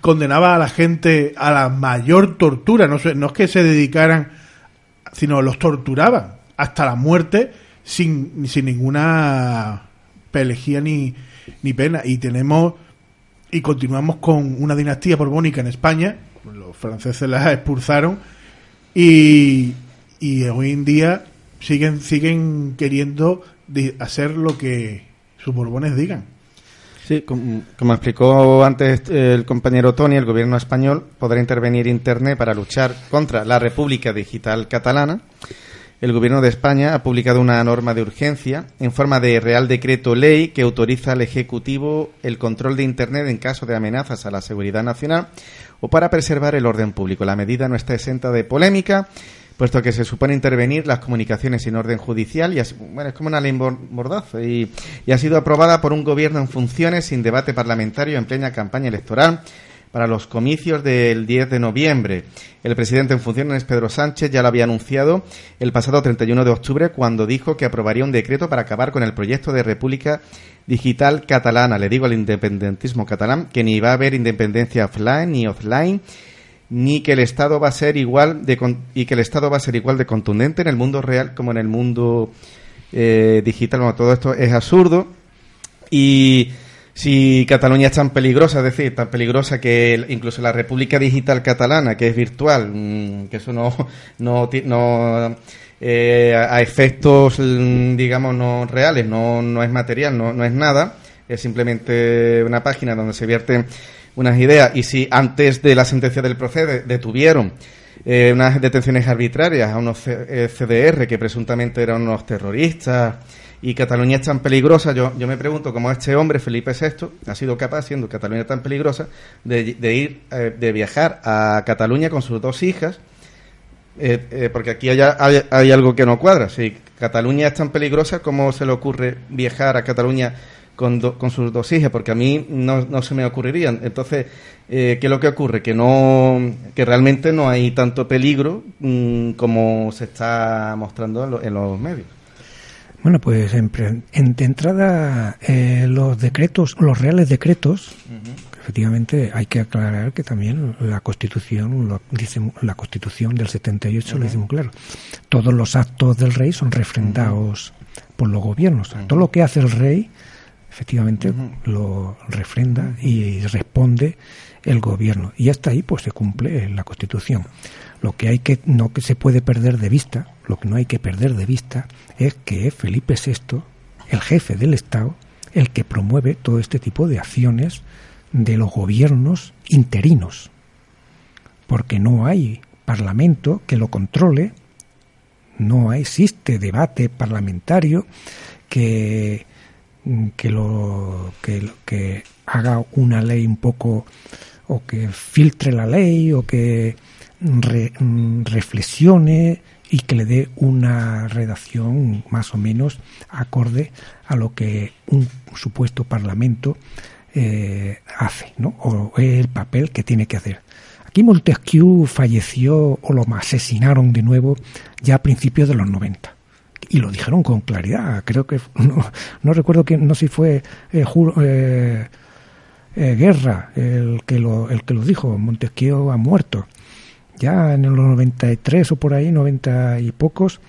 condenaba a la gente a la mayor tortura, no, no es que se dedicaran, sino los torturaban hasta la muerte sin, sin ninguna pelejía ni, ni pena. Y tenemos y continuamos con una dinastía borbónica en España. Los franceses la expulsaron y, y hoy en día siguen siguen queriendo hacer lo que sus borbones digan. Sí, como, explicó antes el compañero Tony, el gobierno español podrá intervenir Internet para luchar contra la República Digital Catalana. El gobierno de España ha publicado una norma de urgencia en forma de Real Decreto Ley que autoriza al Ejecutivo el control de Internet en caso de amenazas a la seguridad nacional o para preservar el orden público. La medida no está exenta de polémica puesto que se supone intervenir las comunicaciones sin orden judicial y bueno, es como una ley y, y ha sido aprobada por un gobierno en funciones sin debate parlamentario en plena campaña electoral para los comicios del 10 de noviembre. El presidente en funciones, Pedro Sánchez, ya lo había anunciado el pasado 31 de octubre cuando dijo que aprobaría un decreto para acabar con el proyecto de República Digital Catalana. Le digo al independentismo catalán que ni va a haber independencia offline ni offline ni que el Estado va a ser igual de y que el Estado va a ser igual de contundente en el mundo real como en el mundo eh, digital. Bueno, todo esto es absurdo y si Cataluña es tan peligrosa, es decir, tan peligrosa que incluso la República Digital Catalana, que es virtual, mm, que eso no, no, no eh, a efectos, mm, digamos, no reales, no, no es material, no, no es nada, es simplemente una página donde se vierten unas ideas. Y si antes de la sentencia del proceso detuvieron eh, unas detenciones arbitrarias a unos CDR que presuntamente eran unos terroristas y Cataluña es tan peligrosa, yo, yo me pregunto cómo este hombre, Felipe VI, ha sido capaz, siendo Cataluña tan peligrosa, de, de ir, eh, de viajar a Cataluña con sus dos hijas, eh, porque aquí hay, hay, algo que no cuadra. Si Cataluña es tan peligrosa, ¿cómo se le ocurre viajar a Cataluña con, con sus dos hijas, porque a mí no, no se me ocurrirían. Entonces, eh, ¿qué es lo que ocurre? Que no, que realmente no hay tanto peligro mm, como se está mostrando en, los medios. Bueno, pues en, de entrada eh, los decretos, los reales decretos, efectivamente hay que aclarar que también la Constitución, lo dice, la Constitución del 78 lo dice muy claro. Todos los actos del rey son refrendados por los gobiernos. Todo lo que hace el rey efectivamente lo refrenda y responde el gobierno. Y hasta ahí pues se cumple la Constitución. Lo que hay que no que se puede perder de vista, lo que no hay que perder de vista es que Felipe VI, el jefe del Estado, el que promueve todo este tipo de acciones de los gobiernos interinos, porque no hay parlamento que lo controle, no existe debate parlamentario que que lo que, que haga una ley un poco o que filtre la ley o que reflexione y que le dé una redacción más o menos acorde a lo que un supuesto parlamento eh, hace, ¿no? o el papel que tiene que hacer. Aquí Montesquieu falleció o lo asesinaron de nuevo ya a principios de los 90 y lo dijeron con claridad. Creo que no, recuerdo que no si fue eh, eh, eh, Guerra el que lo el que lo dijo. Montesquieu ha muerto. Ya en los 93 o por ahí, 90 y pocos,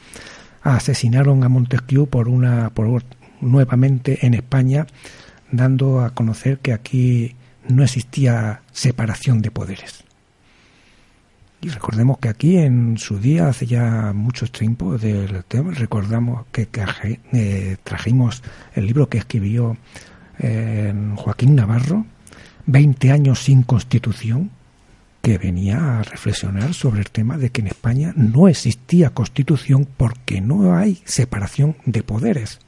asesinaron a Montesquieu por una por nuevamente en España dando a conocer que aquí no existía separación de poderes. Y recordemos que aquí en su día, hace ya mucho tiempo del tema, recordamos que, eh, trajimos el libro que escribió eh, Joaquín Navarro, 20 años sin constitución, que venía a reflexionar sobre el tema de que en España no existía constitución porque no hay separación de poderes.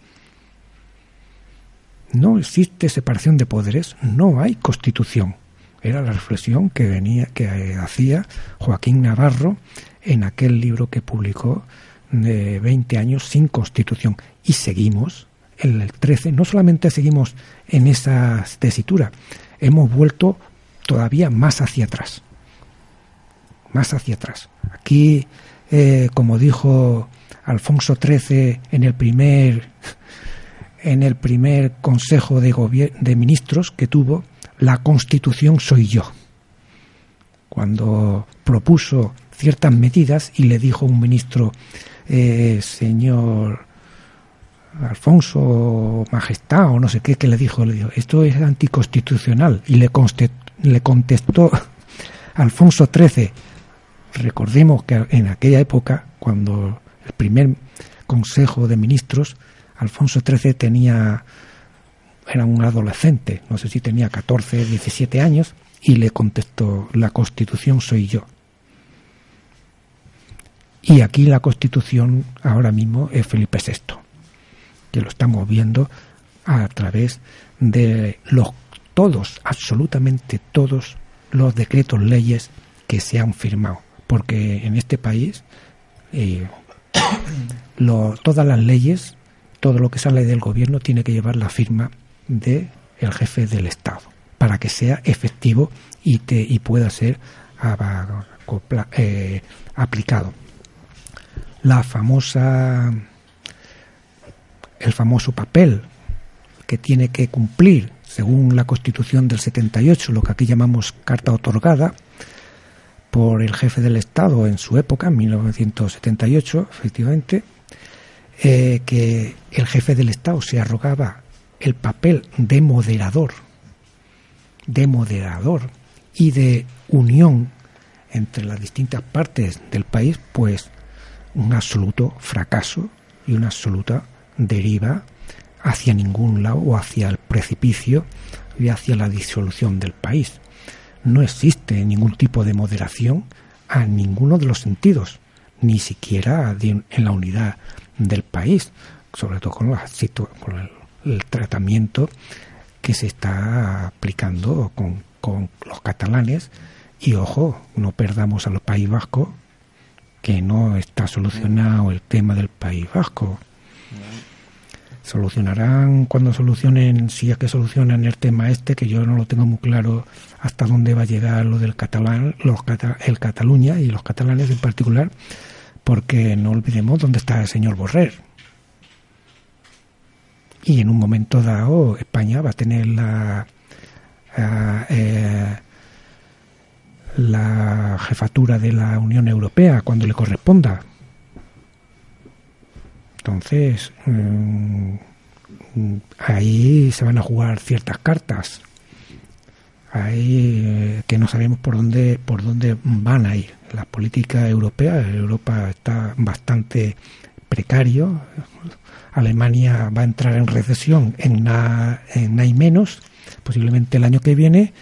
No existe separación de poderes, no hay constitución. Era la reflexión que venía, que eh, hacía Joaquín Navarro en aquel libro que publicó de 20 años sin constitución. Y seguimos, en el 13, no solamente seguimos en esa tesitura, hemos vuelto todavía más hacia atrás. Más hacia atrás. Aquí, eh, como dijo Alfonso XIII en el primer en el primer Consejo de, de Ministros que tuvo, la Constitución soy yo. Cuando propuso ciertas medidas y le dijo un ministro, eh, señor Alfonso Majestad o no sé qué, que le dijo, le dijo, esto es anticonstitucional. Y le, le contestó Alfonso XIII, recordemos que en aquella época, cuando el primer Consejo de Ministros, Alfonso XIII tenía, era un adolescente, no sé si tenía 14, 17 años, y le contestó, la Constitución soy yo. Y aquí la Constitución ahora mismo es Felipe VI que lo estamos viendo a través de los todos, absolutamente todos los decretos leyes que se han firmado, porque en este país eh, todas las leyes, todo lo que sale del gobierno tiene que llevar la firma de el jefe del Estado para que sea efectivo y, te, y pueda ser eh, aplicado. La famosa el famoso papel que tiene que cumplir, según la Constitución del 78, lo que aquí llamamos carta otorgada por el jefe del Estado en su época, en 1978, efectivamente, eh, que el jefe del Estado se arrogaba el papel de moderador, de moderador y de unión entre las distintas partes del país, pues un absoluto fracaso y una absoluta deriva hacia ningún lado o hacia el precipicio y hacia la disolución del país. No existe ningún tipo de moderación a ninguno de los sentidos, ni siquiera en la unidad del país, sobre todo con, con el, tratamiento que se está aplicando con, con los catalanes. Y ojo, no perdamos al País Vasco, que no está solucionado el tema del País Vasco solucionarán cuando solucionen, si es que solucionan el tema este, que yo no lo tengo muy claro hasta dónde va a llegar lo del catalán, los el Cataluña y los catalanes en particular, porque no olvidemos dónde está el señor Borrer. Y en un momento dado España va a tener la, eh, la jefatura de la Unión Europea cuando le corresponda entonces, mm, ahí se van a jugar ciertas cartas. Ahí eh, que no sabemos por dónde por dónde van a ir. Las políticas europeas, Europa está bastante precario. Alemania va a entrar en recesión en nada en menos, posiblemente el año que viene.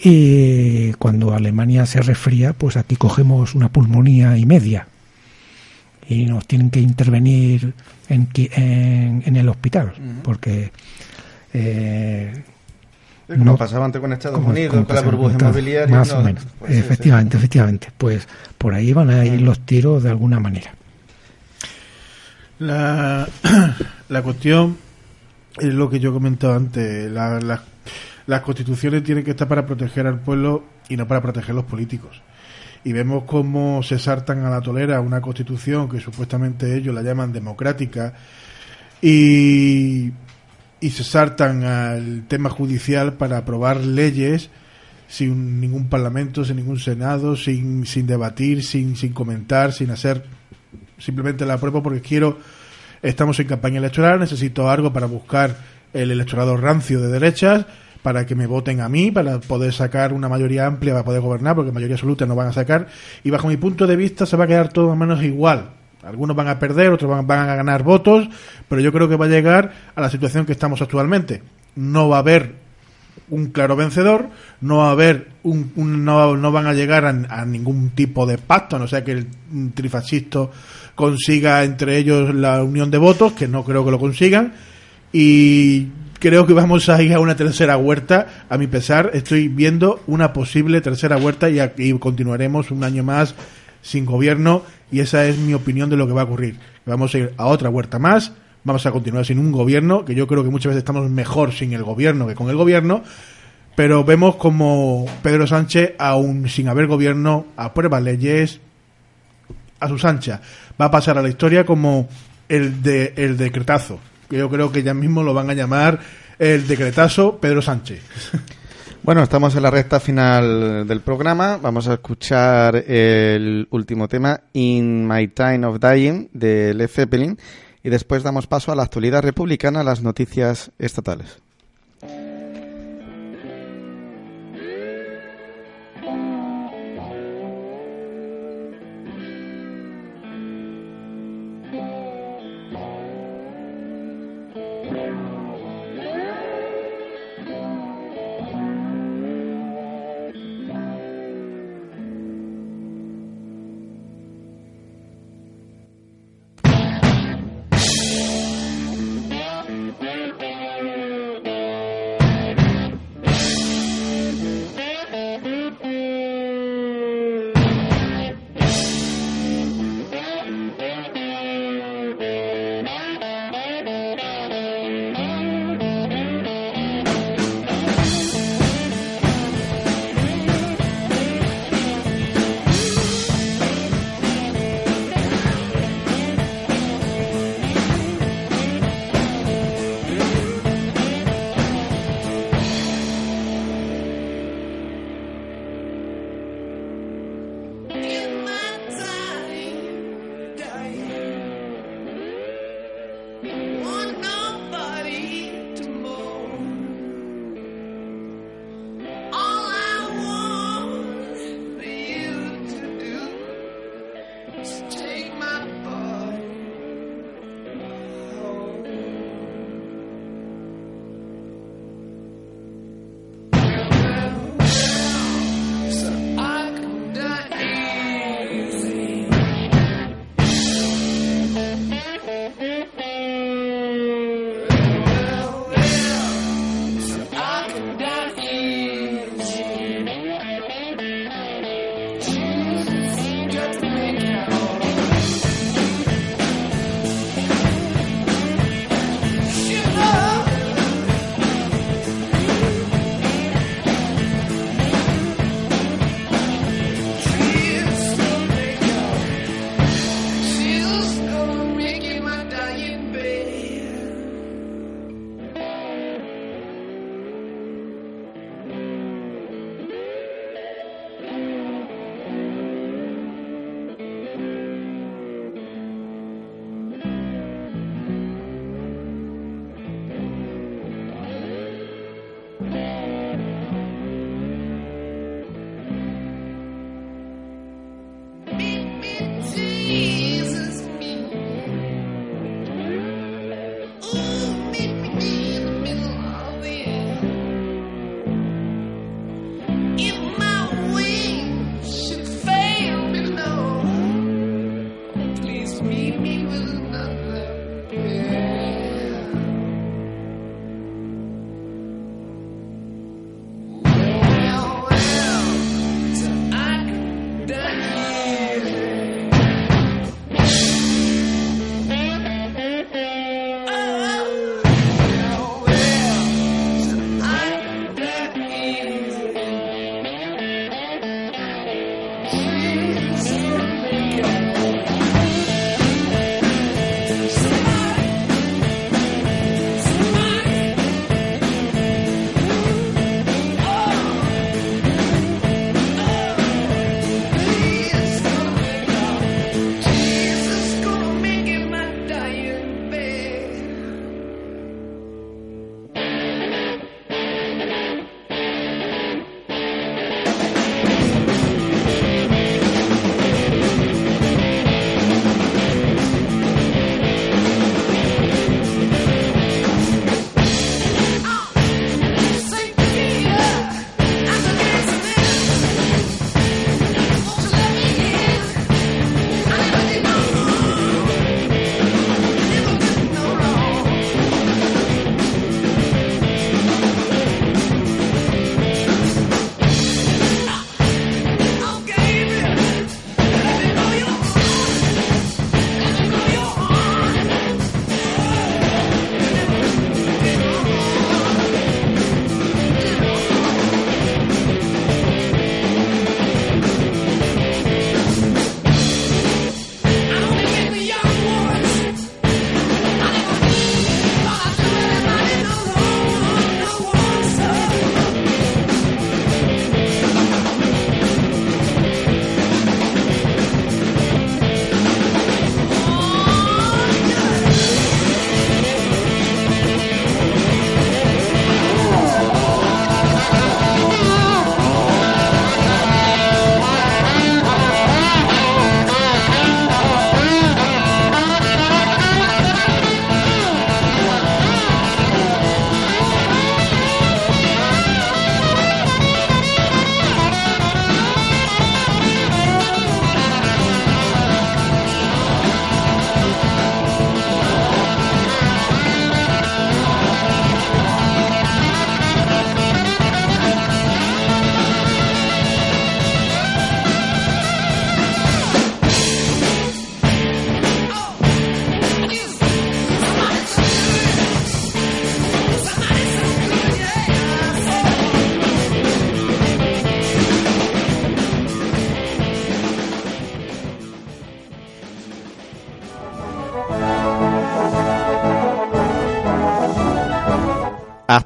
Y cuando Alemania se resfría, pues aquí cogemos una pulmonía y media y nos tienen que intervenir en, en, el hospital, porque... Eh, no pasaba antes con Estados Unidos, con la burbuja inmobiliaria. Más o menos, pues efectivamente, efectivamente. Pues por ahí van a ir los tiros de alguna manera. La, la cuestión es lo que yo comentaba antes. las constituciones tienen que estar para proteger al pueblo y no para proteger a los políticos y vemos cómo se saltan a la tolera una constitución que supuestamente ellos la llaman democrática y, y se saltan al tema judicial para aprobar leyes sin ningún parlamento, sin ningún senado, sin, sin debatir, sin, sin comentar, sin hacer simplemente la prueba porque quiero, estamos en campaña electoral, necesito algo para buscar el electorado rancio de derechas para que me voten a mí, para poder sacar una mayoría amplia para poder gobernar, porque mayoría absoluta no van a sacar. Y bajo mi punto de vista se va a quedar todo más menos igual. Algunos van a perder, otros van, a ganar votos, pero yo creo que va a llegar a la situación que estamos actualmente. No va a haber un claro vencedor, no va a haber un, no, no, van a llegar a, ningún tipo de pacto, no sea que el trifascisto consiga entre ellos la unión de votos, que no creo que lo consigan, y creo que vamos a ir a una tercera huerta. A mi pesar, estoy viendo una posible tercera huerta y, aquí continuaremos un año más sin gobierno y esa es mi opinión de lo que va a ocurrir. Vamos a ir a otra huerta más, vamos a continuar sin un gobierno, que yo creo que muchas veces estamos mejor sin el gobierno que con el gobierno, pero vemos como Pedro Sánchez, aún sin haber gobierno, aprueba leyes a su anchas. Va a pasar a la historia como el, de, el decretazo yo creo que ya mismo lo van a llamar el decretazo Pedro Sánchez. Bueno, estamos en la recta final del programa. Vamos a escuchar el último tema, In My Time of Dying, de Led Zeppelin. Y después damos paso a la actualidad republicana, las noticias estatales.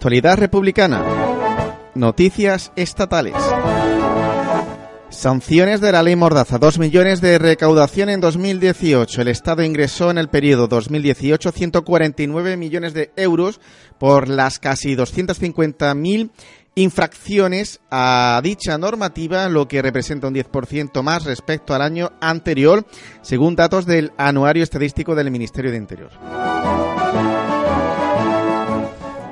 Actualidad republicana. Noticias estatales. Sanciones de la ley Mordaza. Dos millones de recaudación en 2018. El Estado ingresó en el periodo 2018 149 millones de euros por las casi 250.000 infracciones a dicha normativa, lo que representa un 10% más respecto al año anterior, según datos del Anuario Estadístico del Ministerio de Interior.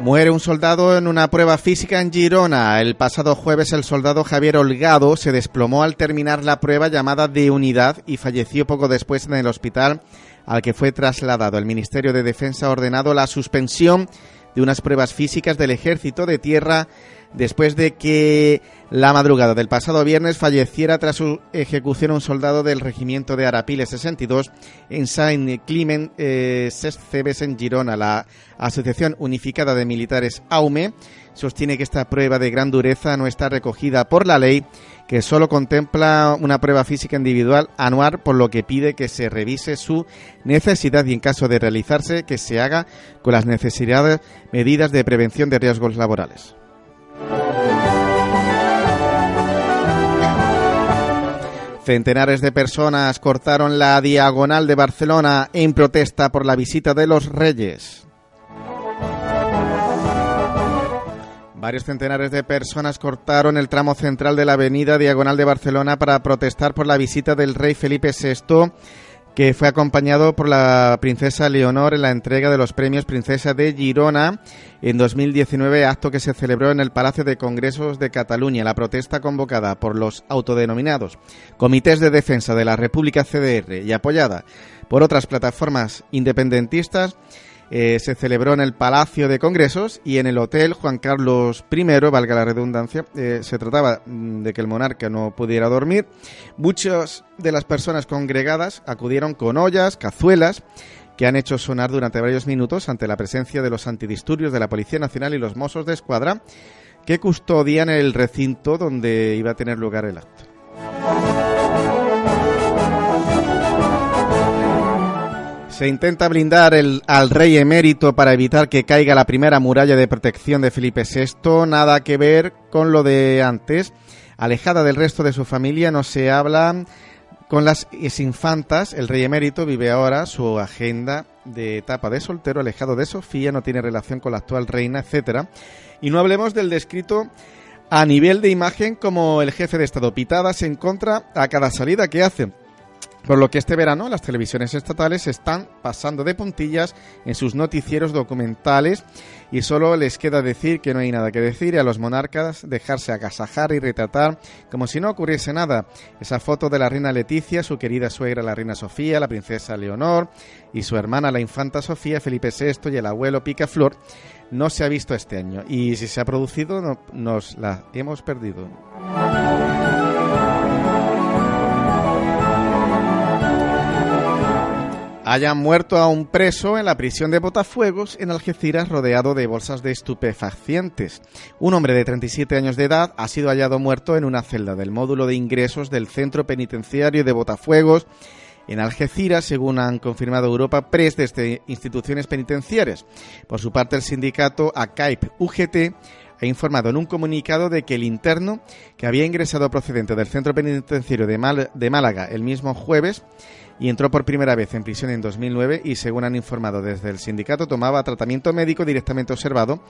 Muere un soldado en una prueba física en Girona. El pasado jueves el soldado Javier Holgado se desplomó al terminar la prueba llamada de unidad y falleció poco después en el hospital al que fue trasladado. El Ministerio de Defensa ha ordenado la suspensión de unas pruebas físicas del Ejército de Tierra después de que la madrugada del pasado viernes falleciera tras su ejecución un soldado del regimiento de Arapiles 62 en Saint Clement eh, en Girona. La Asociación Unificada de Militares AUME sostiene que esta prueba de gran dureza no está recogida por la ley, que solo contempla una prueba física individual anual, por lo que pide que se revise su necesidad y en caso de realizarse que se haga con las necesidades medidas de prevención de riesgos laborales. Centenares de personas cortaron la diagonal de Barcelona en protesta por la visita de los reyes. Varios centenares de personas cortaron el tramo central de la avenida Diagonal de Barcelona para protestar por la visita del rey Felipe VI que fue acompañado por la princesa Leonor en la entrega de los premios Princesa de Girona en 2019, acto que se celebró en el Palacio de Congresos de Cataluña. La protesta convocada por los autodenominados Comités de Defensa de la República CDR y apoyada por otras plataformas independentistas eh, se celebró en el Palacio de Congresos y en el Hotel Juan Carlos I, valga la redundancia. Eh, se trataba mm, de que el monarca no pudiera dormir. Muchas de las personas congregadas acudieron con ollas, cazuelas, que han hecho sonar durante varios minutos ante la presencia de los antidisturbios de la Policía Nacional y los Mossos de Escuadra, que custodian el recinto donde iba a tener lugar el acto. Se intenta blindar el, al rey emérito para evitar que caiga la primera muralla de protección de Felipe VI. Nada que ver con lo de antes. Alejada del resto de su familia, no se habla con las infantas. El rey emérito vive ahora su agenda de etapa de soltero, alejado de Sofía, no tiene relación con la actual reina, etcétera. Y no hablemos del descrito a nivel de imagen como el jefe de Estado pitadas en contra a cada salida que hace. Por lo que este verano las televisiones estatales están pasando de puntillas en sus noticieros documentales y solo les queda decir que no hay nada que decir y a los monarcas dejarse agasajar y retratar como si no ocurriese nada. Esa foto de la reina Leticia, su querida suegra la reina Sofía, la princesa Leonor y su hermana la infanta Sofía, Felipe VI y el abuelo Picaflor no se ha visto este año y si se ha producido nos la hemos perdido. Hayan muerto a un preso en la prisión de Botafuegos en Algeciras rodeado de bolsas de estupefacientes. Un hombre de 37 años de edad ha sido hallado muerto en una celda del módulo de ingresos del centro penitenciario de Botafuegos en Algeciras, según han confirmado Europa Press desde instituciones penitenciarias. Por su parte, el sindicato ACAIP UGT ha informado en un comunicado de que el interno, que había ingresado procedente del centro penitenciario de Málaga el mismo jueves, y entró por primera vez en prisión en 2009 y, según han informado desde el sindicato, tomaba tratamiento médico directamente observado,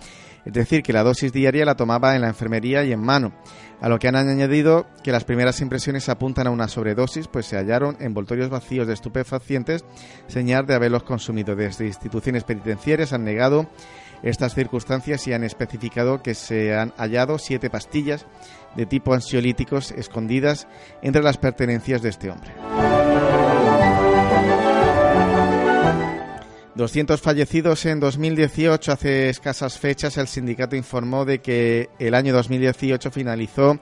es decir, que la dosis diaria la tomaba en la enfermería y en mano, a lo que han añadido que las primeras impresiones apuntan a una sobredosis, pues se hallaron envoltorios vacíos de estupefacientes, señal de haberlos consumido. Desde instituciones penitenciarias han negado estas circunstancias y han especificado que se han hallado siete pastillas de tipo ansiolíticos escondidas entre las pertenencias de este hombre. 200 fallecidos en 2018. Hace escasas fechas el sindicato informó de que el año 2018 finalizó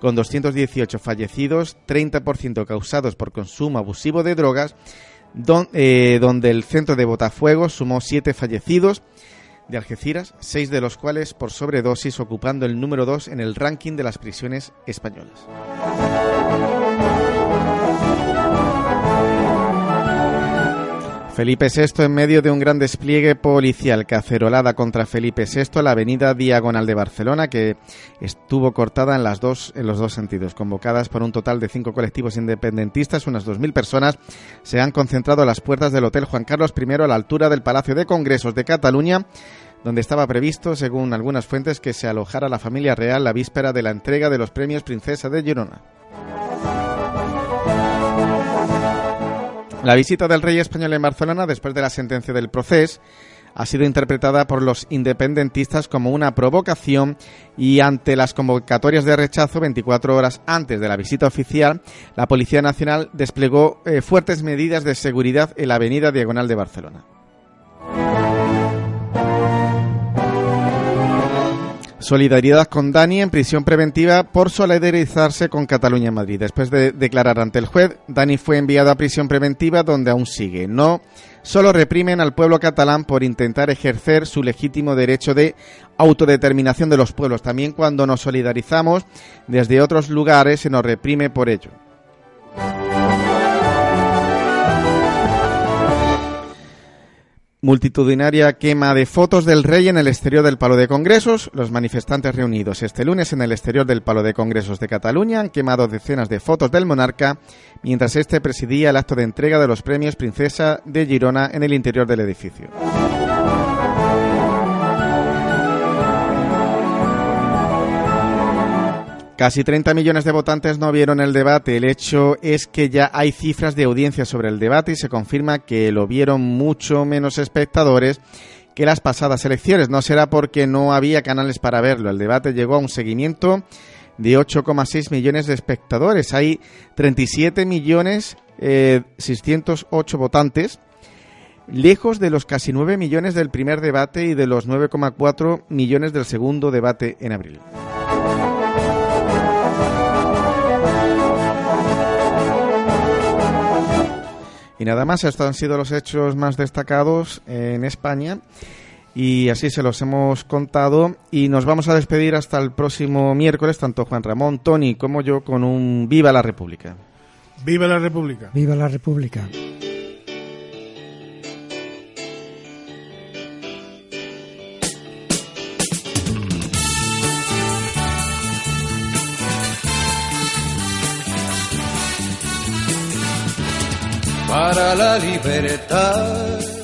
con 218 fallecidos, 30% causados por consumo abusivo de drogas, eh, donde el centro de Botafuego sumó 7 fallecidos de Algeciras, 6 de los cuales por sobredosis, ocupando el número 2 en el ranking de las prisiones españolas. Felipe VI en medio de un gran despliegue policial cacerolada contra Felipe VI la avenida Diagonal de Barcelona que estuvo cortada en, las dos, en los dos sentidos. Convocadas por un total de cinco colectivos independentistas, unas 2.000 personas se han concentrado a las puertas del Hotel Juan Carlos I a la altura del Palacio de Congresos de Cataluña donde estaba previsto, según algunas fuentes, que se alojara la familia real la víspera de la entrega de los premios Princesa de Girona. La visita del rey español en Barcelona después de la sentencia del proceso ha sido interpretada por los independentistas como una provocación y ante las convocatorias de rechazo 24 horas antes de la visita oficial, la Policía Nacional desplegó eh, fuertes medidas de seguridad en la avenida Diagonal de Barcelona. Solidaridad con Dani en prisión preventiva por solidarizarse con Cataluña Madrid. Después de declarar ante el juez, Dani fue enviado a prisión preventiva donde aún sigue. No solo reprimen al pueblo catalán por intentar ejercer su legítimo derecho de autodeterminación de los pueblos. También cuando nos solidarizamos desde otros lugares se nos reprime por ello. Multitudinaria quema de fotos del rey en el exterior del Palo de Congresos. Los manifestantes reunidos este lunes en el exterior del Palo de Congresos de Cataluña han quemado decenas de fotos del monarca mientras este presidía el acto de entrega de los premios Princesa de Girona en el interior del edificio. Casi 30 millones de votantes no vieron el debate. El hecho es que ya hay cifras de audiencia sobre el debate y se confirma que lo vieron mucho menos espectadores que las pasadas elecciones. No será porque no había canales para verlo. El debate llegó a un seguimiento de 8,6 millones de espectadores. Hay 37 millones 608 eh, votantes, lejos de los casi 9 millones del primer debate y de los 9,4 millones del segundo debate en abril. Y nada más, estos han sido los hechos más destacados en España. Y así se los hemos contado. Y nos vamos a despedir hasta el próximo miércoles, tanto Juan Ramón, Tony como yo, con un Viva la República. Viva la República. Viva la República. Para la libertad